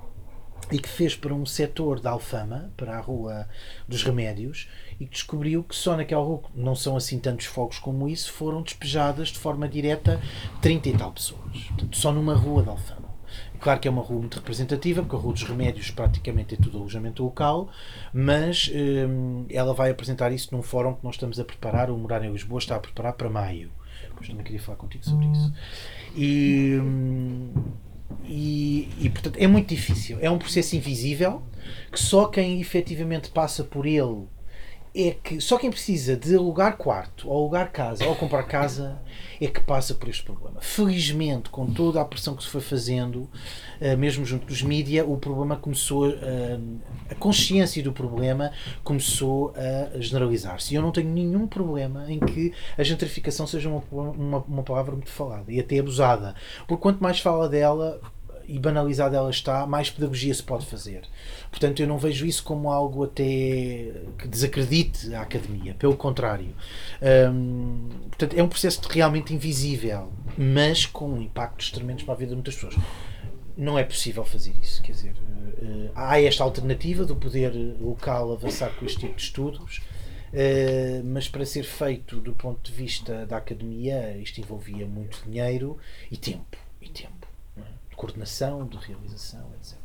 e que fez para um setor da Alfama, para a Rua dos Remédios, e descobriu que só naquela rua, não são assim tantos fogos como isso, foram despejadas de forma direta 30 e tal pessoas. Portanto, só numa rua da Alfama. Claro que é uma rua muito representativa, porque a Rua dos Remédios praticamente é tudo alojamento local, mas hum, ela vai apresentar isso num fórum que nós estamos a preparar, o Morar em Lisboa está a preparar para maio. Depois também queria falar contigo sobre isso. E, hum, e, e, portanto é muito difícil. É um processo invisível que só quem efetivamente passa por ele é que só quem precisa de alugar quarto, ou alugar casa, ou comprar casa, é que passa por este problema. Felizmente, com toda a pressão que se foi fazendo, uh, mesmo junto dos mídia, o problema começou, uh, a consciência do problema começou a generalizar-se. E eu não tenho nenhum problema em que a gentrificação seja uma, uma, uma palavra muito falada e até abusada. Porque quanto mais fala dela, e banalizada ela está, mais pedagogia se pode fazer. Portanto, eu não vejo isso como algo até que desacredite a academia, pelo contrário. Hum, portanto, é um processo realmente invisível, mas com impactos tremendos para a vida de muitas pessoas. Não é possível fazer isso, quer dizer, uh, há esta alternativa do poder local avançar com este tipo de estudos, uh, mas para ser feito do ponto de vista da academia, isto envolvia muito dinheiro e tempo. E tempo de coordenação, de realização, etc.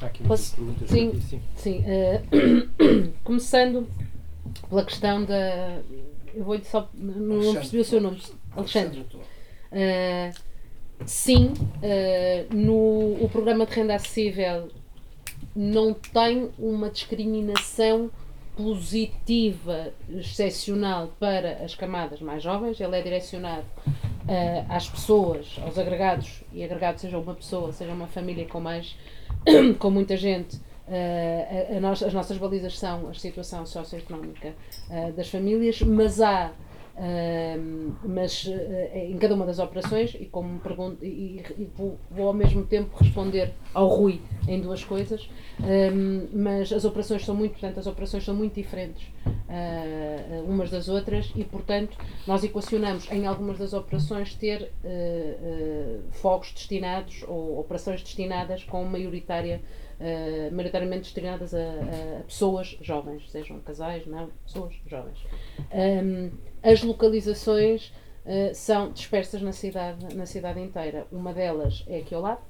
Há aqui Posso? perguntas Sim, aqui, sim. sim. eh, começando pela questão da. Eu vou só. Não, não percebi o seu nome. Alexandre. Uh, sim, uh, no o programa de renda acessível não tem uma discriminação positiva, excepcional para as camadas mais jovens, ele é direcionado uh, às pessoas, aos agregados, e agregado seja uma pessoa, seja uma família com mais, com muita gente, uh, a, a nós, as nossas balizas são a situação socioeconómica uh, das famílias, mas há Uh, mas uh, em cada uma das operações e como pergunto e, e vou, vou, ao mesmo tempo responder ao Rui em duas coisas um, mas as operações são muito portanto as operações são muito diferentes uh, umas das outras e portanto nós equacionamos em algumas das operações ter fogos destinados ou operações destinadas com maioritária Uh, maioritariamente destinadas a, a, pessoas jovens, sejam casais, não, pessoas jovens. Um, as localizações uh, são dispersas na cidade, na cidade inteira. Uma delas é aqui ao lado,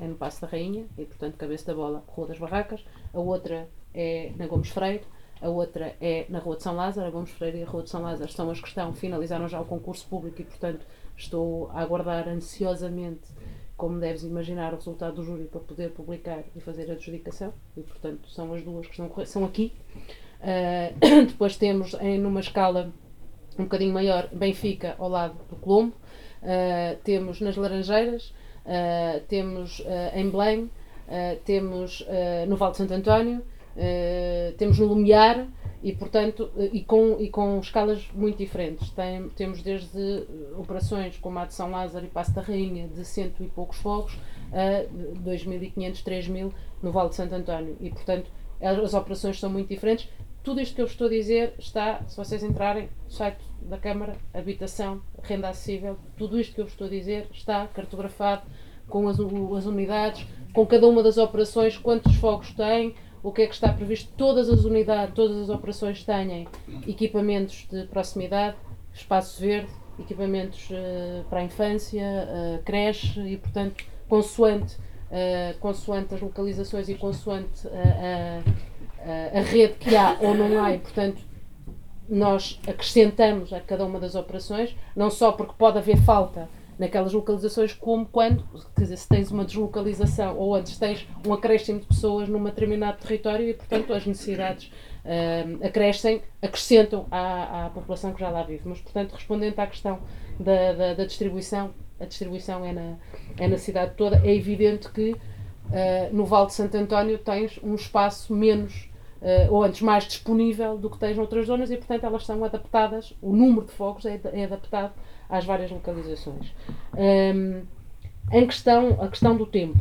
é no Passo da Rainha, e portanto, cabeça da bola, Rua das Barracas. A outra é na Gomes Freire. A outra é na Rua de São Lázaro. A Gomes Freire e a Rua de São Lázaro estão as que estão, finalizaram já o concurso público e, portanto, estou a aguardar ansiosamente como deves imaginar, o resultado do júri para poder publicar e fazer a adjudicação, e portanto são as duas que estão, são aqui. Uh, depois temos em numa escala um bocadinho maior Benfica ao lado do Colombo, uh, temos nas Laranjeiras, uh, temos em Belém, temos no Val de Santo António, temos no Lumiar e portanto e com, e com escalas muito diferentes. Tem, temos desde operações como a de São Lázaro e Passo da Rainha de cento e poucos fogos a 2.500, 3.000 no Vale de Santo António e portanto as operações são muito diferentes. Tudo isto que eu estou a dizer está, se vocês entrarem no site da Câmara, habitação, renda acessível, tudo isto que eu estou a dizer está cartografado com as, as unidades, com cada uma das operações, quantos fogos têm, o que é que está previsto. Todas as unidades, todas as operações têm equipamentos de proximidade, espaço verde, equipamentos uh, para a infância, uh, creche e, portanto, consoante, uh, consoante as localizações e consoante a, a rede que há ou não há, e, portanto, nós acrescentamos a cada uma das operações, não só porque pode haver falta naquelas localizações, como quando, quer dizer, se tens uma deslocalização ou antes tens um acréscimo de pessoas num determinado território e, portanto, as necessidades uh, acrescem, acrescentam à, à população que já lá vive. Mas, portanto, respondendo à questão da, da, da distribuição, a distribuição é na, é na cidade toda, é evidente que uh, no Vale de Santo António tens um espaço menos uh, ou antes mais disponível do que tens noutras zonas e, portanto, elas são adaptadas, o número de fogos é, é adaptado às várias localizações. Um, em questão, a questão do tempo.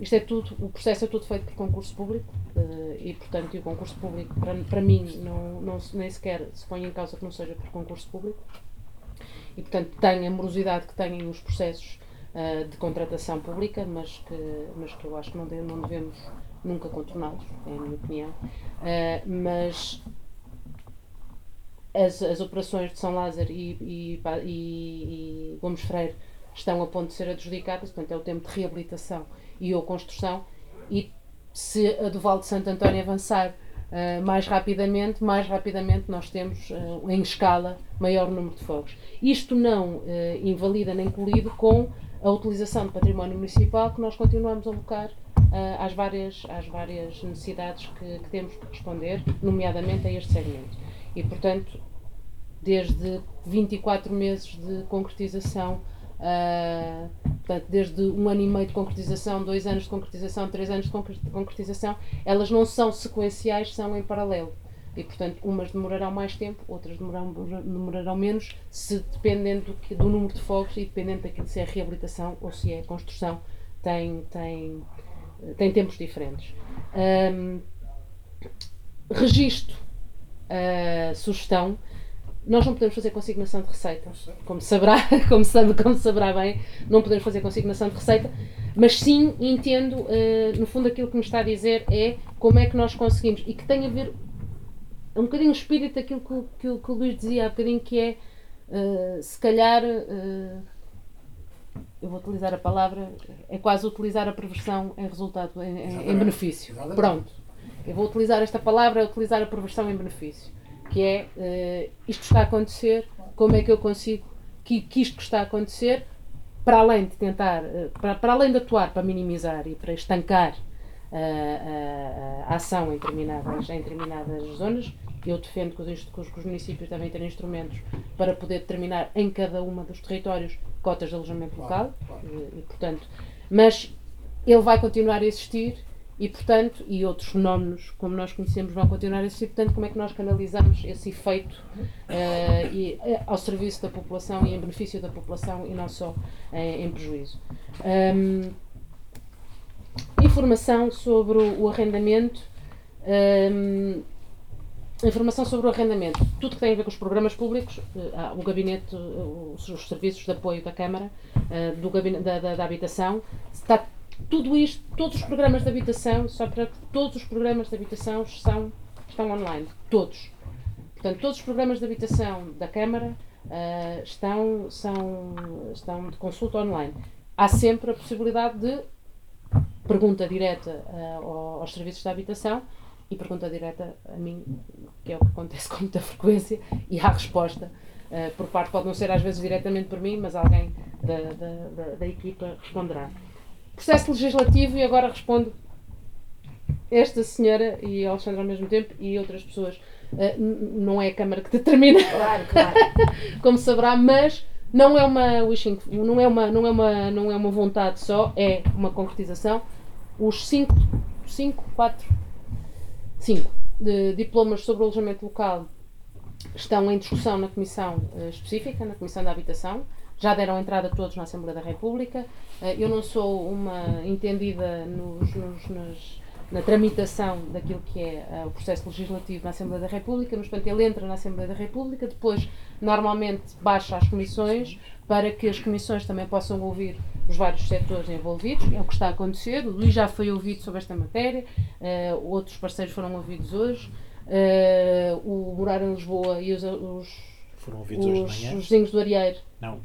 Isto é tudo, o processo é tudo feito por concurso público uh, e, portanto, o concurso público, para, para mim, não, não, nem sequer se põe em causa que não seja por concurso público. E, portanto, tem a morosidade que têm os processos uh, de contratação pública, mas que, mas que eu acho que não, não devemos nunca contorná-los, é a minha opinião. Uh, mas as, as operações de São Lázaro e, e, e, e Gomes Freire estão a ponto de ser adjudicadas, portanto é o tempo de reabilitação e ou construção, e se a do Val de Santo António avançar uh, mais rapidamente, mais rapidamente nós temos uh, em escala maior número de fogos. Isto não uh, invalida nem colide com a utilização do património municipal que nós continuamos a alocar às, várias, às várias necessidades que, que temos que responder, nomeadamente a este segmento. E, portanto, desde 24 meses de concretização, uh, portanto, desde um ano e meio de concretização, dois anos de concretização, três anos de concretização, elas não são sequenciais, são em paralelo. E, portanto, umas demorarão mais tempo, outras demorarão, demorarão menos, se dependendo do, do número de fogos e dependendo daquilo se é reabilitação ou se é construção, tem, tem, tem tempos diferentes. Um, registro uh, sugestão. Nós não podemos fazer consignação de receita, como saberá, como, sabe, como saberá bem, não podemos fazer consignação de receita, mas sim entendo, uh, no fundo, aquilo que me está a dizer é como é que nós conseguimos, e que tem a ver é um bocadinho o espírito daquilo que, que, que o Luís dizia há bocadinho, que é, uh, se calhar, uh, eu vou utilizar a palavra, é quase utilizar a perversão em resultado, em, em, benefício. Pronto. Eu vou utilizar esta palavra, é utilizar a perversão em benefício, que é uh, isto está a acontecer, como é que eu consigo que, que isto que está a acontecer, para além de tentar, uh, para, para além de atuar para minimizar e para estancar uh, a ação em determinadas, em determinadas zonas, eu defendo que os, que os municípios devem ter instrumentos para poder determinar em cada uma dos territórios cotas de alojamento local, e, e, portanto, mas ele vai continuar a existir e, portanto, e outros fenómenos como nós conhecemos vão continuar a existir, portanto, como é que nós canalizamos esse efeito uh, e, uh, ao serviço da população e em benefício da população e não só uh, em prejuízo. Um, informação sobre o arrendamento. Um, informação sobre o arrendamento. Tudo que tem a ver com os programas públicos, o gabinete, os, os serviços de apoio da Câmara, do gabinete, da, da, da habitação, está tudo isto, todos os programas de habitação, só para todos os programas de habitação são, estão online. Todos. Portanto, todos os programas de habitação da Câmara uh, estão, são, estão de consulta online. Há sempre a possibilidade de pergunta direta uh, aos serviços de habitação e pergunta direta a mim, que é o que acontece com muita frequência, e há resposta uh, por parte, pode não ser às vezes diretamente por mim, mas alguém da, da, da, da equipa responderá processo legislativo e agora respondo esta senhora e a Alexandra ao mesmo tempo e outras pessoas. Uh, não é a Câmara que determina, claro, claro. como saberá, mas não é uma wishing, não é uma, não é uma, não é uma vontade só, é uma concretização. Os cinco, cinco, quatro, cinco de diplomas sobre o alojamento local estão em discussão na Comissão eh, específica, na Comissão da Habitação. Já deram entrada todos na Assembleia da República. Eh, eu não sou uma entendida nos, nos, na tramitação daquilo que é uh, o processo legislativo na Assembleia da República, mas, portanto, ele entra na Assembleia da República, depois, normalmente, baixa às comissões, para que as comissões também possam ouvir os vários setores envolvidos, é o que está a acontecer. O Luís já foi ouvido sobre esta matéria, uh, outros parceiros foram ouvidos hoje. Uh, o Morar em Lisboa e os, os, foram ouvidos os, hoje de manhã? os vizinhos do Arieiro. Não,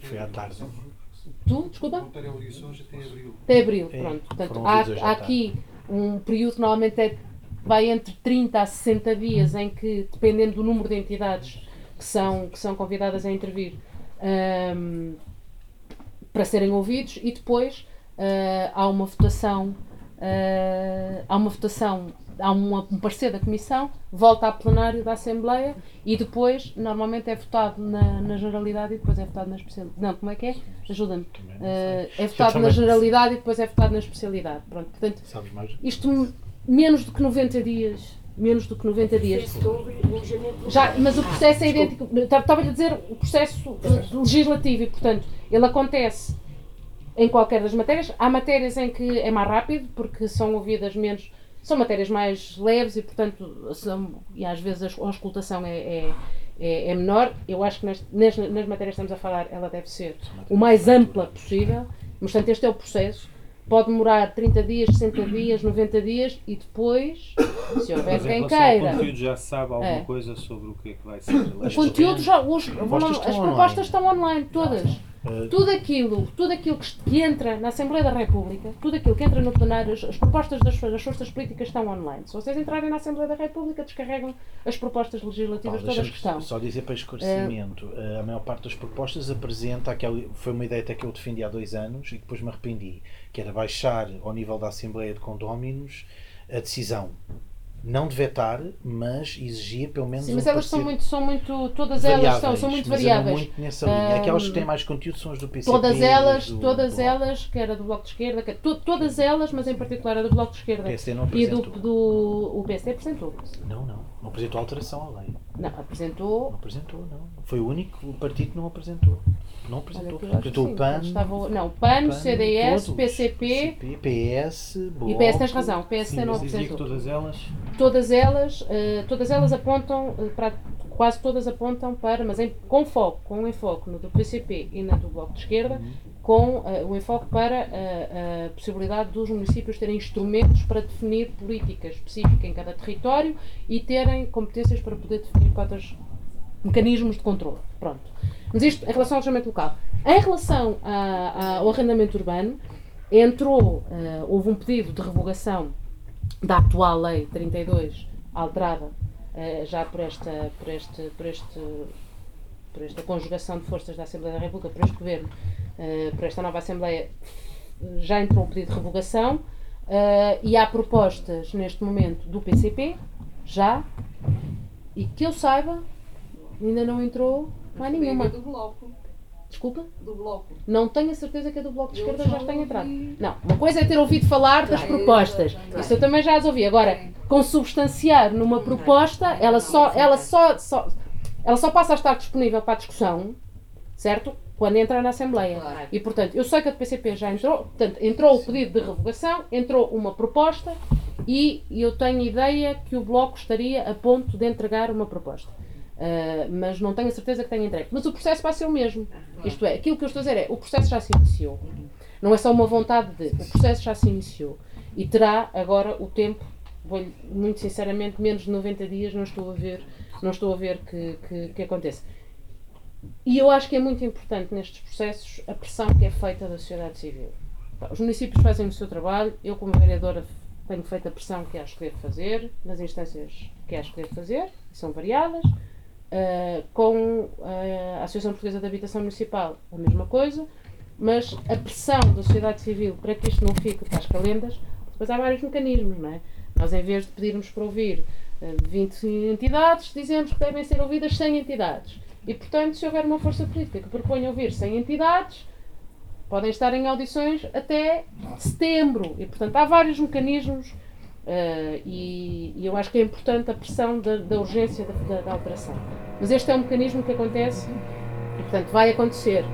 foi à tarde. Tu, desculpa? Até abril. Até abril, pronto. Portanto, há, há aqui um período normalmente é, vai entre 30 a 60 dias em que, dependendo do número de entidades que são, que são convidadas a intervir, um, para serem ouvidos e depois uh, há uma votação uh, há uma votação há uma, um parecer da Comissão, volta a plenário da Assembleia e depois, normalmente, é votado na, na generalidade e depois é votado na especialidade. Não, como é que é? Ajuda-me. Uh, é votado na generalidade e depois é votado na especialidade. Pronto, portanto, isto menos do que 90 dias. Menos do que 90 dias. Já, mas o processo é idêntico. Estava-lhe a dizer o processo legislativo e, portanto, ele acontece em qualquer das matérias. Há matérias em que é mais rápido, porque são ouvidas menos são matérias mais leves e, portanto, são, e às vezes a auscultação é, é, é, é menor. Eu acho que nas, nas, nas matérias que estamos a falar, ela deve ser o mais ampla possível. Mas, portanto, este é o processo. Pode demorar 30 dias, 60 dias, 90 dias e depois, se houver Mas quem queira. O conteúdo já sabe alguma é. coisa sobre o que é que vai ser. O conteúdo já. Os, as propostas estão online, todas. Uh, tudo aquilo, tudo aquilo que, entra na Assembleia da República, tudo aquilo que entra no plenário, as, as propostas das, das, forças políticas estão online. Se vocês entrarem na Assembleia da República, descarregam as propostas legislativas todas que estão. Só dizer para esclarecimento, uh, a maior parte das propostas apresenta aquela, foi uma ideia até que eu defendi há dois anos e depois me arrependi, que era baixar ao nível da Assembleia de Condóminos a decisão não de vetar, mas exigir pelo menos. Sim, mas um elas são muito, são muito. Todas elas são, são muito variáveis. Muito nessa linha. Um, Aquelas que têm mais conteúdo são as do PCP. Todas elas, do, todas do elas, que era do Bloco de Esquerda, que, to, todas elas, mas em particular a do Bloco de Esquerda. O PSD não apresentou. E do, do, o PSD apresentou. Não, não. Não apresentou alteração à lei. Não, apresentou. Não apresentou, não. Foi o único partido que não apresentou. Não apresentou. Apresentou o PAN. Estava, não, o PAN, PAN CDS, todos, PCP, PCP, PS, Bloco. E PS tens razão, PS não apresentou. todas elas. Todas elas, uh, todas elas apontam uh, para quase todas apontam para, mas em, com foco, com um enfoque no do PCP e na do Bloco de Esquerda, uhum. com uh, o enfoque para uh, a possibilidade dos municípios terem instrumentos para definir política específica em cada território e terem competências para poder definir cotas, mecanismos de controle. Pronto. Mas isto em relação ao alojamento local. Em relação a, a, ao arrendamento urbano, entrou, uh, houve um pedido de revogação da atual Lei 32, alterada eh, já por esta, por, este, por, este, por esta conjugação de forças da Assembleia da República, por este governo, uh, por esta nova Assembleia, já entrou o pedido de revogação uh, e há propostas neste momento do PCP, já, e que eu saiba, ainda não entrou mais nenhuma. Do bloco. Desculpa? Do Bloco. Não tenho a certeza que a do Bloco de Esquerda já tenha entrado. Não, uma coisa é ter ouvido falar das propostas. Isso eu também já as ouvi. Agora, consubstanciar numa proposta, ela só, ela só, só, ela só passa a estar disponível para a discussão, certo? Quando entra na Assembleia. E, portanto, eu sei que a do PCP já entrou, portanto, entrou o pedido de revogação, entrou uma proposta e eu tenho ideia que o Bloco estaria a ponto de entregar uma proposta. Uh, mas não tenho a certeza que tenha entregue. Mas o processo vai ser o mesmo. Isto é, aquilo que eu estou a dizer é, o processo já se iniciou. Não é só uma vontade de, o processo já se iniciou. E terá agora o tempo, vou muito sinceramente, menos de 90 dias, não estou a ver, não estou a ver que, que, que aconteça. E eu acho que é muito importante nestes processos a pressão que é feita da sociedade civil. Os municípios fazem o seu trabalho, eu como vereadora tenho feito a pressão que acho que devo fazer, nas instâncias que acho que devo fazer, são variadas. Uh, com a Associação Portuguesa de Habitação Municipal, a mesma coisa, mas a pressão da sociedade civil para que isto não fique para as calendas, depois há vários mecanismos, não é? Nós, em vez de pedirmos para ouvir uh, 20 entidades, dizemos que devem ser ouvidas 100 entidades. E, portanto, se houver uma força política que proponha ouvir 100 entidades, podem estar em audições até setembro. E, portanto, há vários mecanismos Uh, e, e, eu acho que é importante a pressão da, da urgência da, da, da, alteração. Mas este é um mecanismo que acontece e, portanto, vai acontecer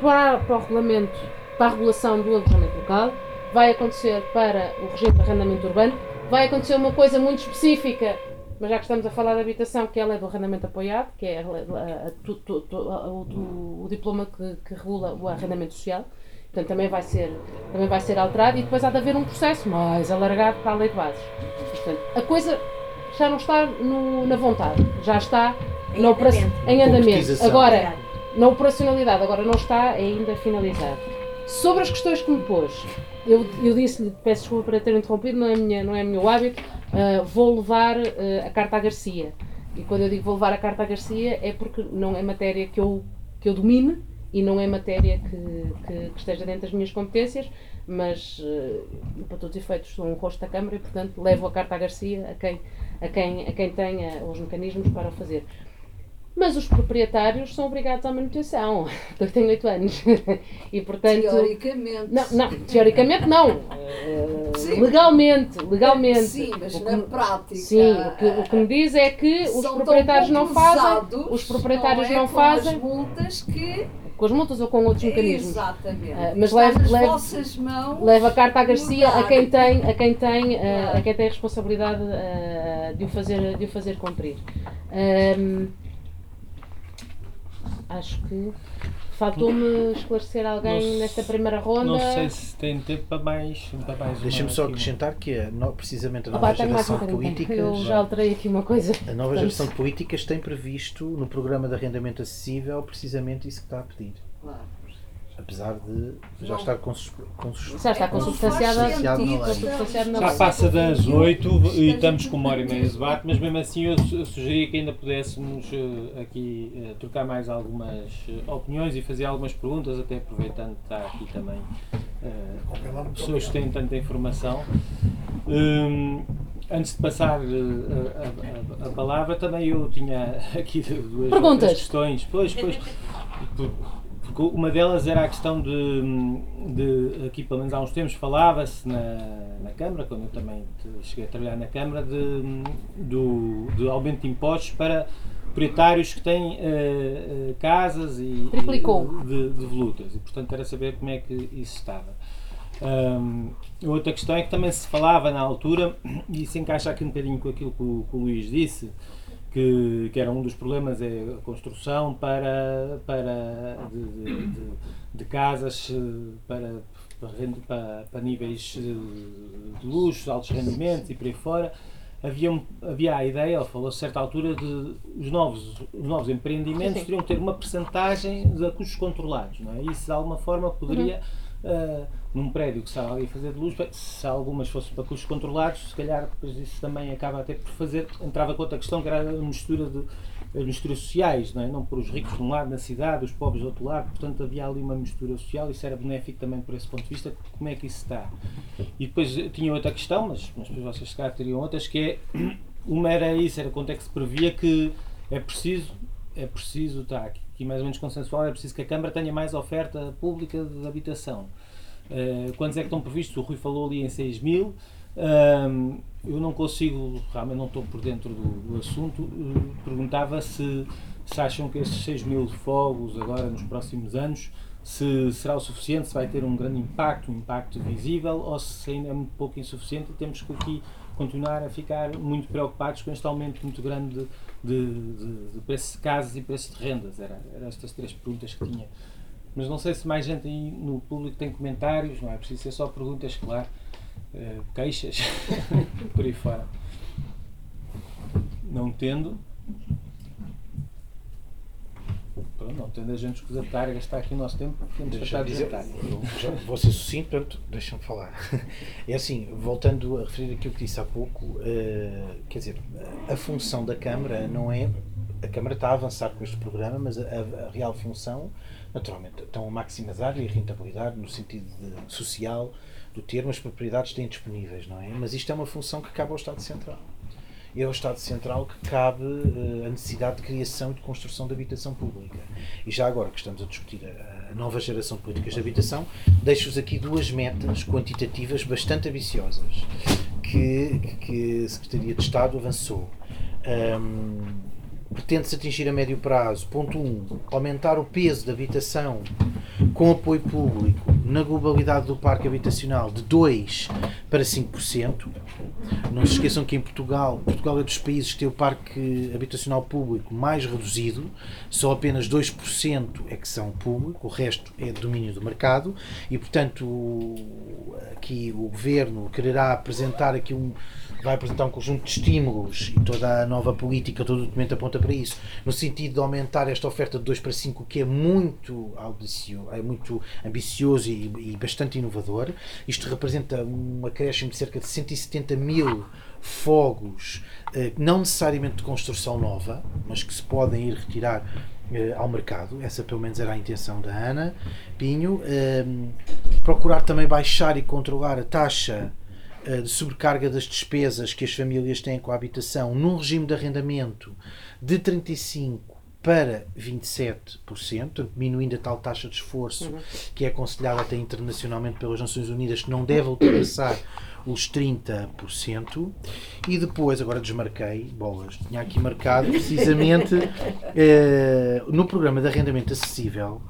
para, para o regulamento, para a regulação do alojamento local, vai acontecer para o regime de arrendamento urbano, vai acontecer uma coisa muito específica, mas já que estamos a falar de habitação, que é a lei do arrendamento apoiado, que é a, a, a, o, o, diploma que, que regula o arrendamento social. Portanto, também vai ser, também vai ser alterado e depois há de haver um processo mais alargado para a lei de bases. Portanto, a coisa já não está no, na vontade, já está em andamento. Em andamento. Agora, na operacionalidade, agora não está ainda finalizado. Sobre as questões que me pôs, eu, eu disse-lhe, peço desculpa por ter interrompido, não é, minha, não é meu hábito, uh, vou levar uh, a carta à Garcia. E quando eu digo vou levar a carta à Garcia é porque não é matéria que eu, que eu domine, e não é matéria que, que, que esteja dentro das minhas competências, mas uh, para todos os efeitos sou um rosto da Câmara e, portanto, levo a carta à Garcia a quem, a quem, a quem tenha os mecanismos para o fazer. Mas os proprietários são obrigados à manutenção. Eu tenho 8 anos. e portanto. Teoricamente. Não, não teoricamente não. Uh, legalmente. Legalmente. Sim, mas que, na prática. Sim, o que, o que me diz é que os proprietários não fazem. Os proprietários não, é não fazem. as multas que com as multas ou com outros mecanismos. Exatamente. Uh, mas leva a carta à Garcia a quem tem, a quem tem, uh, a quem tem a responsabilidade uh, de, o fazer, de o fazer cumprir. Um, acho que faltou-me esclarecer alguém nesta primeira ronda. Não sei se tem tempo para mais, para mais Deixa-me só acrescentar que é, precisamente a nova geração de políticas. Eu já alterei aqui uma coisa. A nova geração de políticas tem previsto no programa de arrendamento acessível precisamente isso que está a pedir. Claro apesar de já estar já está consubstanciada na lei. Já passa das 8 e estamos com uma hora e meia de debate, mas mesmo assim eu sugeria que ainda pudéssemos eh, aqui eh, trocar mais algumas eh, opiniões e fazer algumas perguntas, até aproveitando que está aqui também pessoas que têm tanta informação. Um, antes de passar a, a, a, palavra, também eu tinha aqui duas Perguntas. questões. Pois, pois, porque uma delas era a questão de, de aqui pelo menos há uns tempos falava-se na, na Câmara, quando eu também cheguei a trabalhar na Câmara, de, do, de aumento de impostos para proprietários que têm uh, uh, casas e, Triplicou. de, de volutas. E portanto era saber como é que isso estava. Um, outra questão é que também se falava na altura, e se encaixa aqui um bocadinho com aquilo que o, que o Luís disse, que, que era um dos problemas, é a construção para, para de, de, de, de casas eh, para, para, para, níveis eh, de luxo, altos rendimentos e por aí fora. Havia, havia a ideia, ele falou a certa altura, de os novos, os novos empreendimentos teriam que ter uma percentagem de custos controlados. Não é? Isso de alguma forma poderia. Uhum uh, num prédio que estava ali a fazer de luz, se algumas fossem para custos controlados, se calhar depois isso também acaba até por fazer, entrava com outra questão que era a mistura de as misturas sociais, não, é? não por os ricos de um lado na cidade, os pobres do outro lado, portanto havia ali uma mistura social, isso era benéfico também por esse ponto de vista, como é que isso está. E depois tinha outra questão, mas, mas depois vocês se calhar teriam outras, que é, uma era isso, era quanto é que se previa que é preciso, é preciso, está aqui, aqui mais ou menos consensual, é preciso que a Câmara tenha mais oferta pública de habitação. Uh, quantos é que estão previstos? O Rui falou ali em 6 mil. Uh, eu não consigo, realmente não estou por dentro do, do assunto. Uh, perguntava se, se acham que esses 6 mil fogos agora nos próximos anos se será o suficiente, se vai ter um grande impacto, um impacto visível, ou se ainda é muito pouco insuficiente e temos que aqui continuar a ficar muito preocupados com este aumento muito grande de, de, de preços de casas e preços de rendas. Era, estas três perguntas que tinha. Mas não sei se mais gente aí no público tem comentários, não é preciso ser só perguntas, claro, uh, queixas, por aí fora. Não tendo, Pronto, não tendo a gente escusatar e gastar aqui o nosso tempo, temos que estar já Vou ser sucinto, portanto, deixa-me falar. É assim, voltando a referir aquilo que disse há pouco, uh, quer dizer, a função da Câmara não é. A Câmara está a avançar com este programa, mas a, a real função, naturalmente, estão a maximizar a rentabilidade no sentido de, social do termo, as propriedades têm disponíveis, não é? Mas isto é uma função que cabe ao Estado Central é ao Estado Central que cabe uh, a necessidade de criação e de construção de habitação pública. E já agora que estamos a discutir a, a nova geração de políticas de habitação, deixo-vos aqui duas metas quantitativas bastante ambiciosas, que, que a Secretaria de Estado avançou. Um, pretende-se atingir a médio prazo, ponto 1, um, aumentar o peso da habitação com apoio público na globalidade do parque habitacional de 2 para 5%. Não se esqueçam que em Portugal, Portugal é dos países que tem o parque habitacional público mais reduzido, só apenas 2% é que são público, o resto é domínio do mercado e, portanto, aqui o governo quererá apresentar aqui um vai apresentar um conjunto de estímulos e toda a nova política, todo o documento aponta para isso, no sentido de aumentar esta oferta de 2 para 5, que é muito, ambicioso, é muito ambicioso e, e bastante inovador. Isto representa um acréscimo de cerca de 170 mil fogos, eh, não necessariamente de construção nova, mas que se podem ir retirar eh, ao mercado. Essa, pelo menos, era a intenção da Ana Pinho. Ehm, procurar também baixar e controlar a taxa eh, de sobrecarga das despesas que as famílias têm com a habitação num regime de arrendamento de 35% para 27%, diminuindo a tal taxa de esforço uhum. que é aconselhada até internacionalmente pelas Nações Unidas, que não deve ultrapassar os 30%. E depois, agora desmarquei, bolas, tinha aqui marcado precisamente eh, no programa de arrendamento acessível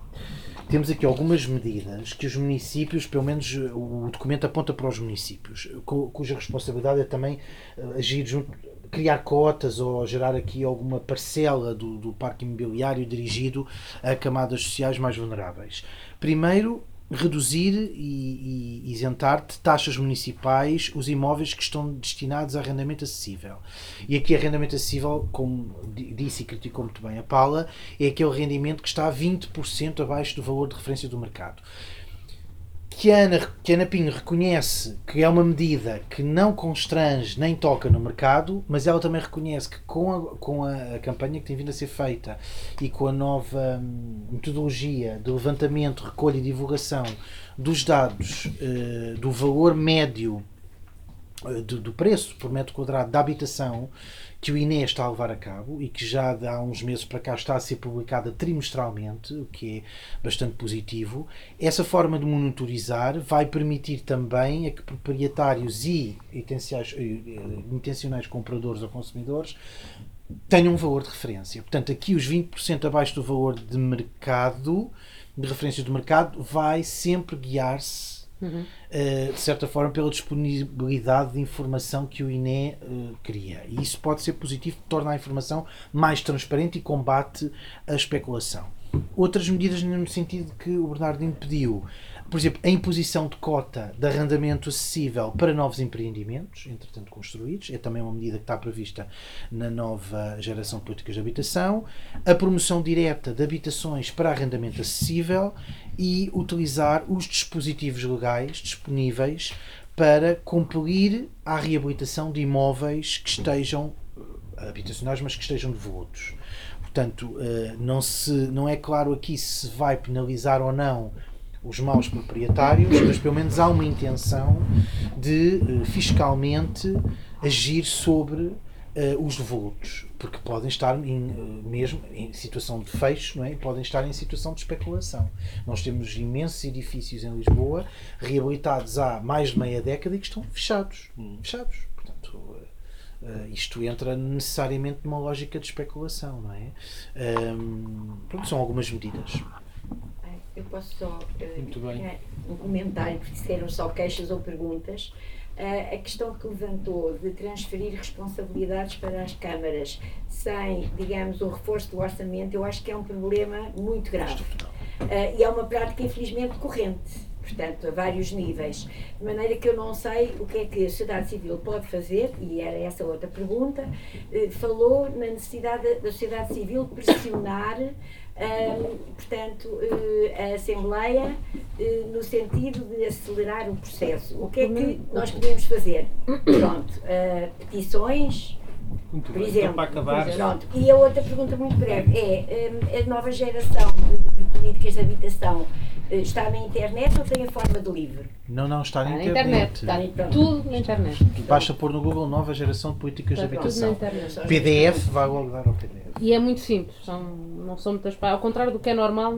temos aqui algumas medidas que os municípios, pelo menos o documento aponta para os municípios, cuja responsabilidade é também eh, agir junto, criar cotas ou gerar aqui alguma parcela do, do parque imobiliário dirigido a camadas sociais mais vulneráveis. Primeiro, reduzir e, e, isentar de taxas municipais os imóveis que estão destinados a arrendamento acessível. E aqui arrendamento acessível, como disse e criticou muito bem a Paula, é aquele rendimento que está 20% abaixo do valor de referência do mercado que Ana, que Ana Pinho reconhece que é uma medida que não constrange nem toca no mercado, mas ela também reconhece que com a, com a campanha que tem vindo a ser feita e com a nova hum, metodologia de levantamento, recolha e divulgação dos dados uh, do valor médio uh, do, do preço por metro quadrado da habitação que o INE está a levar a cabo e que já há uns meses para cá está a ser publicada trimestralmente, o que é bastante positivo. Essa forma de monitorizar vai permitir também a que proprietários e intencionais, eh, intencionais compradores ou consumidores tenham um valor de referência. Portanto, aqui os 20% abaixo do valor de mercado, de referência do mercado, vai sempre guiar-se Uh, de certa forma, pela disponibilidade de informação que o INE uh, cria. E isso pode ser positivo, torna a informação mais transparente e combate a especulação. Outras medidas no sentido que o Bernardino pediu, por exemplo, a imposição de cota de arrendamento acessível para novos empreendimentos, entretanto construídos, é também uma medida que está prevista na nova geração de políticas de habitação, a promoção direta de habitações para arrendamento acessível e utilizar os dispositivos legais disponíveis para compelir à reabilitação de imóveis que estejam eh, habitacionais, mas que estejam devolutos. Portanto, eh, não, se, não é claro aqui se vai penalizar ou não os maus proprietários, mas pelo menos há uma intenção de eh, fiscalmente agir sobre uh, os devolutos, porque podem estar em, uh, mesmo em situação de fecho, não é? podem estar em situação de especulação. Nós temos imensos edifícios em Lisboa reabilitados há mais de meia década e que estão fechados. Hum. Fechados. Portanto, uh, isto entra necessariamente numa lógica de especulação, não é? Um, pronto, são algumas medidas. Eu posso só uh, um comentário, porque disseram só queixas ou perguntas. Uh, a questão que levantou de transferir responsabilidades para as câmaras sem, digamos, o reforço do orçamento, eu acho que é um problema muito grave. Uh, e é uma prática, infelizmente, corrente portanto, a vários níveis. De maneira que eu não sei o que é que a sociedade civil pode fazer, e era essa outra pergunta, falou na necessidade da sociedade civil pressionar um, portanto, uh, a Assembleia uh, no sentido de acelerar o processo. O que é que nós podemos fazer? Pronto, uh, petições, muito por exemplo. Então, para acabar. Pronto. E a outra pergunta muito breve é um, a nova geração de, de políticas de habitação está na internet ou tem a forma de livro? Não, não, está, está na internet. internet. Está tudo na internet. Basta pôr no Google nova geração de políticas está de habitação. PDF vai logo dar ao PDF. E é muito simples, são, não são muitas Ao contrário do que é normal,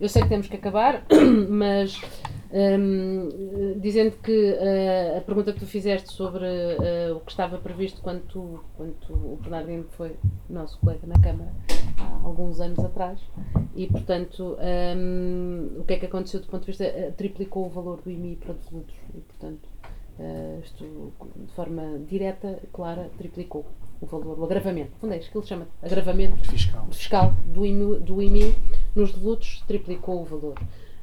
eu sei que temos que acabar, mas Um, dizendo que uh, a pergunta que tu fizeste sobre uh, o que estava previsto quando, tu, quando tu, o Bernardino foi nosso colega na Câmara há alguns anos atrás e portanto um, o que é que aconteceu do ponto de vista uh, triplicou o valor do IMI para devolutos e portanto isto de forma direta, clara, triplicou o valor, o agravamento, onde é que ele chama? Agravamento fiscal, fiscal do, IMI, do IMI nos devolutos triplicou o valor.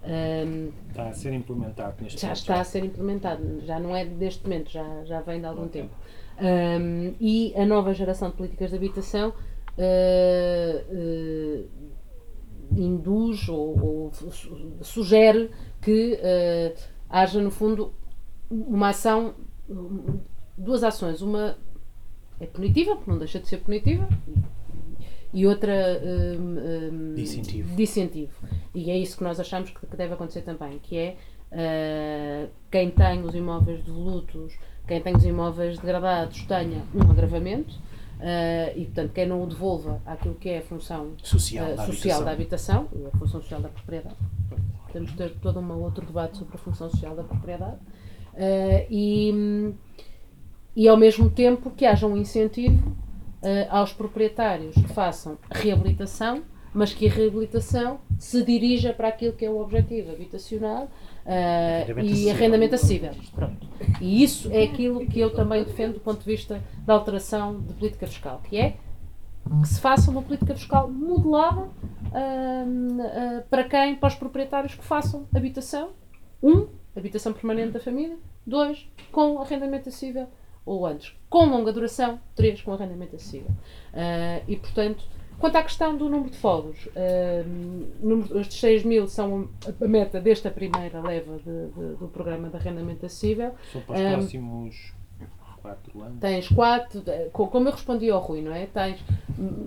Um, está a ser implementado neste Já momento. está a ser implementado, já não é deste momento, já, já vem de algum tempo. Um, e a nova geração de políticas de habitação uh, uh, induz ou, ou, sugere que uh, haja, no fundo, uma ação, duas ações. Uma é punitiva, porque não deixa de ser punitiva, e outra um, um. E é isso que nós achamos que, que deve acontecer também, que é uh, quem tem os imóveis devolutos, quem tem os imóveis degradados tenha um agravamento uh, e, portanto, quem não o devolva àquilo que é a função social, uh, da, social habitação. da habitação a função social da propriedade. Temos de ter todo um outro debate sobre a função social da propriedade. e, e, ao mesmo tempo, que haja um incentivo aos proprietários que façam reabilitação, mas que a reabilitação se dirija para aquilo que é o objetivo habitacional uh, e arrendamento acessível. Pronto. E isso é aquilo que eu também defendo do ponto de vista da alteração de política fiscal, que é que se faça uma política fiscal modelada uh, uh, para quem? Para os proprietários que façam habitação. Um, habitação permanente da família. Dois, com arrendamento acessível ou antes, com longa duração, três com arrendamento acessível. Uh, e, portanto, quanto à questão do número de fogos, uh, número, estes 6 mil são a meta desta primeira leva de, de, do programa de arrendamento acessível. São para os um, próximos 4 anos? Tens 4, como eu respondi ao Rui, não é? Tens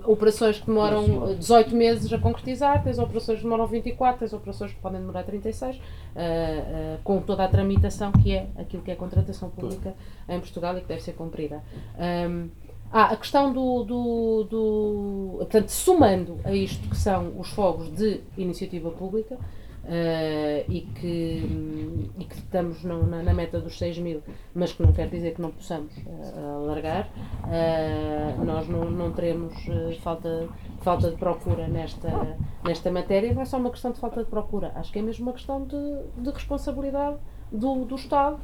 operações que demoram 18 meses a concretizar, tens operações que demoram 24, tens operações que podem demorar 36, uh, uh, com toda a tramitação que é aquilo que é contratação pública em Portugal e que deve ser cumprida. Um, ah, a questão do, do, do. Portanto, somando a isto que são os fogos de iniciativa pública, Uh, e, que, e que estamos no, na, na, meta dos 6 mil, mas que não quer dizer que não possamos uh, alargar, uh, nós não, não teremos falta, falta de procura nesta, nesta matéria. Não é só uma questão de falta de procura, acho que é mesmo uma questão de, de responsabilidade do, do Estado,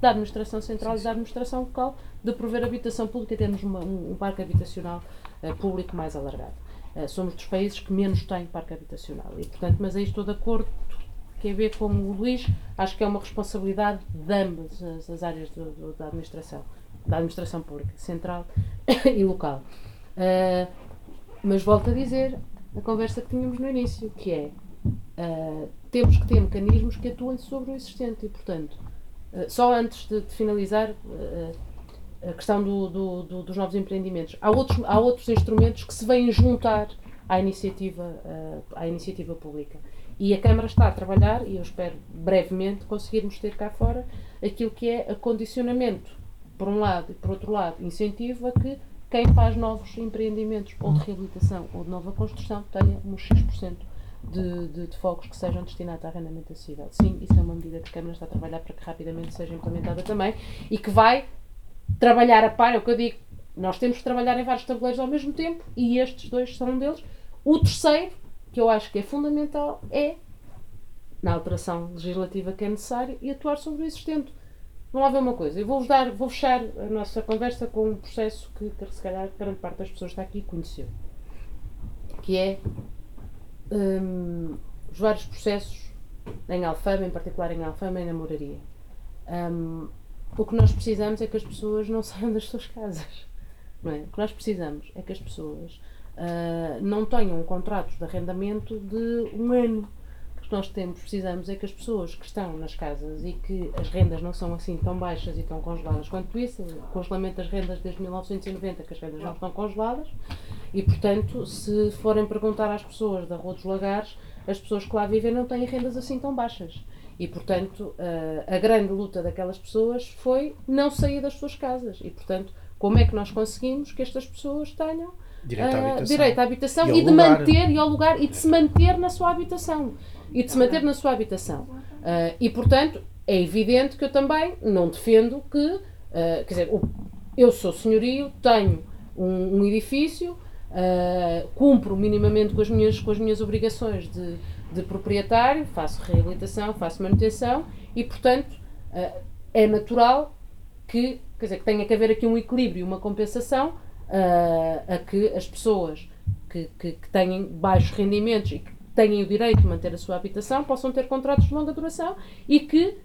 da Administração Central e da Administração Local, de prover habitação pública e termos uma, um, um parque habitacional público mais alargado. Uh, somos dos países que menos têm parque habitacional. E, portanto, mas aí estou de acordo, que é ver como o Luís, acho que é uma responsabilidade de ambas as, as áreas do, do, da administração, da administração pública, central e local. Uh, mas volto a dizer a conversa que tínhamos no início, que é uh, temos que ter mecanismos que atuem sobre o existente e, portanto, só antes de, de finalizar, a questão do, do, do, dos novos empreendimentos. Há outros, há outros instrumentos que se vêm juntar à iniciativa, uh, à iniciativa pública. E a Câmara está a trabalhar, e eu espero brevemente conseguirmos ter cá fora aquilo que é acondicionamento, por um lado, e por outro lado, incentivo a que quem faz novos empreendimentos, ou de reabilitação, ou de nova construção, tenha uns X% de, de, de fogos que sejam destinados a arrendamento acessível. Sim, isso é uma medida que a Câmara está a trabalhar para que rapidamente seja implementada também e que vai trabalhar a par, é o que eu digo, nós temos que trabalhar em vários tabuleiros ao mesmo tempo e estes dois são um deles. O terceiro, que eu acho que é fundamental, é na alteração legislativa que é necessária e atuar sobre o existente. Vamos lá ver uma coisa, eu vou-vos dar, vou fechar a nossa conversa com um processo que, que se calhar grande parte das pessoas está aqui conheceu, que é um, os vários processos em Alfama, em particular em Alfama e na Moraria. Um, o que nós precisamos é que as pessoas não saiam das suas casas. Não é? O que nós precisamos é que as pessoas uh, não tenham contratos de arrendamento de um ano. O que nós temos, precisamos é que as pessoas que estão nas casas e que as rendas não são assim tão baixas e tão congeladas quanto isso, o congelamento das rendas desde 1990, que as rendas não estão congeladas, e portanto, se forem perguntar às pessoas da Rua dos Lagares, as pessoas que lá vivem não têm rendas assim tão baixas. E, portanto, a grande luta daquelas pessoas foi não sair das suas casas. E, portanto, como é que nós conseguimos que estas pessoas tenham Direito à uh, habitação. direito à habitação E e, de lugar. manter e ao lugar e de se manter na sua habitação e de se manter na sua habitação Uh, e portanto é evidente que eu também não defendo que quer dizer eu sou senhorio tenho um, um edifício cumpro minimamente com as minhas com as minhas obrigações de, de proprietário faço reabilitação faço manutenção e portanto uh, é natural que, quer dizer, que tenha que haver aqui um equilíbrio uma compensação ah, a que as pessoas que, que, que têm baixos rendimentos e que têm o direito de manter a sua habitação possam ter contratos de longa duração e que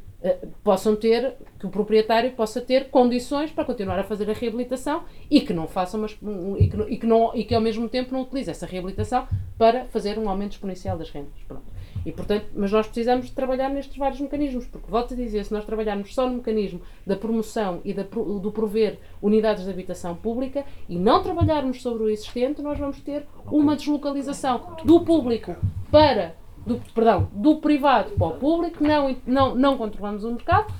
possam ter, que o proprietário possa ter condições para continuar a fazer a reabilitação e que não façam umas- um- e, que, e, que não, e que ao mesmo tempo não utilize essa reabilitação para fazer um aumento exponencial das rendas. Pronto. E, portanto, mas nós precisamos trabalhar nestes vários mecanismos, porque, volto a dizer, se nós trabalharmos só no mecanismo da promoção e da, do prover unidades de habitação pública e não trabalharmos sobre o existente, nós vamos ter uma deslocalização do público para, do, perdão, do privado para o público, não, não, não controlamos o mercado,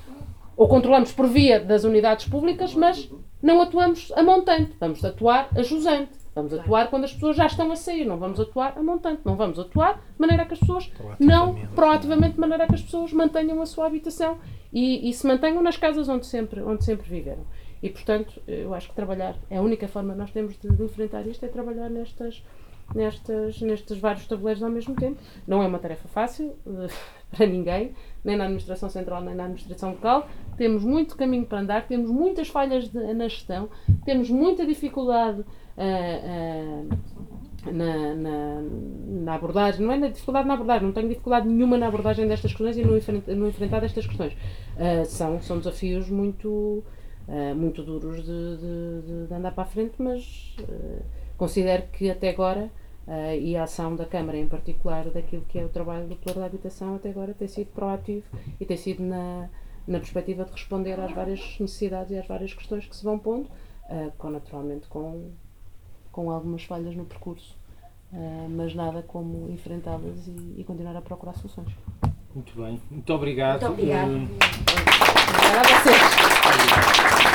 ou controlamos por via das unidades públicas, mas não atuamos a montante, vamos atuar a jusante. Vamos atuar quando as pessoas já estão a sair, não vamos atuar a montante, não vamos atuar de maneira que as pessoas não Proativamente. de maneira que as pessoas mantenham a sua habitação e, e se mantenham nas casas onde sempre, onde sempre viveram. E portanto, eu acho que trabalhar é a única forma que nós temos de enfrentar isto é trabalhar nestas, nestas, nestes vários tabuleiros ao mesmo tempo. Não é uma tarefa fácil eh, para ninguém, nem na administração central nem na administração local. Temos muito caminho para andar, temos muitas falhas de- na gestão, temos muita dificuldade ah, ah, na, na, na abordagem, não é na dificuldade na abordagem, não tenho dificuldade nenhuma na abordagem destas questões e no, enfren- no enfrentar estas questões. São, são desafios muito, muito duros de, de- de- andar para a frente, mas considero que até agora, ah, e a ação da Câmara em particular, daquilo que é o trabalho do Plano da Habitação, até agora tem sido proativo e tem sido na, na perspectiva de responder às várias necessidades e às várias questões que se vão pondo, ah, com, naturalmente com, com algumas falhas no percurso, ah, mas nada como enfrentá-las e, e continuar a procurar soluções. Muito bem. Muito obrigado. Muito obrigada. Eh,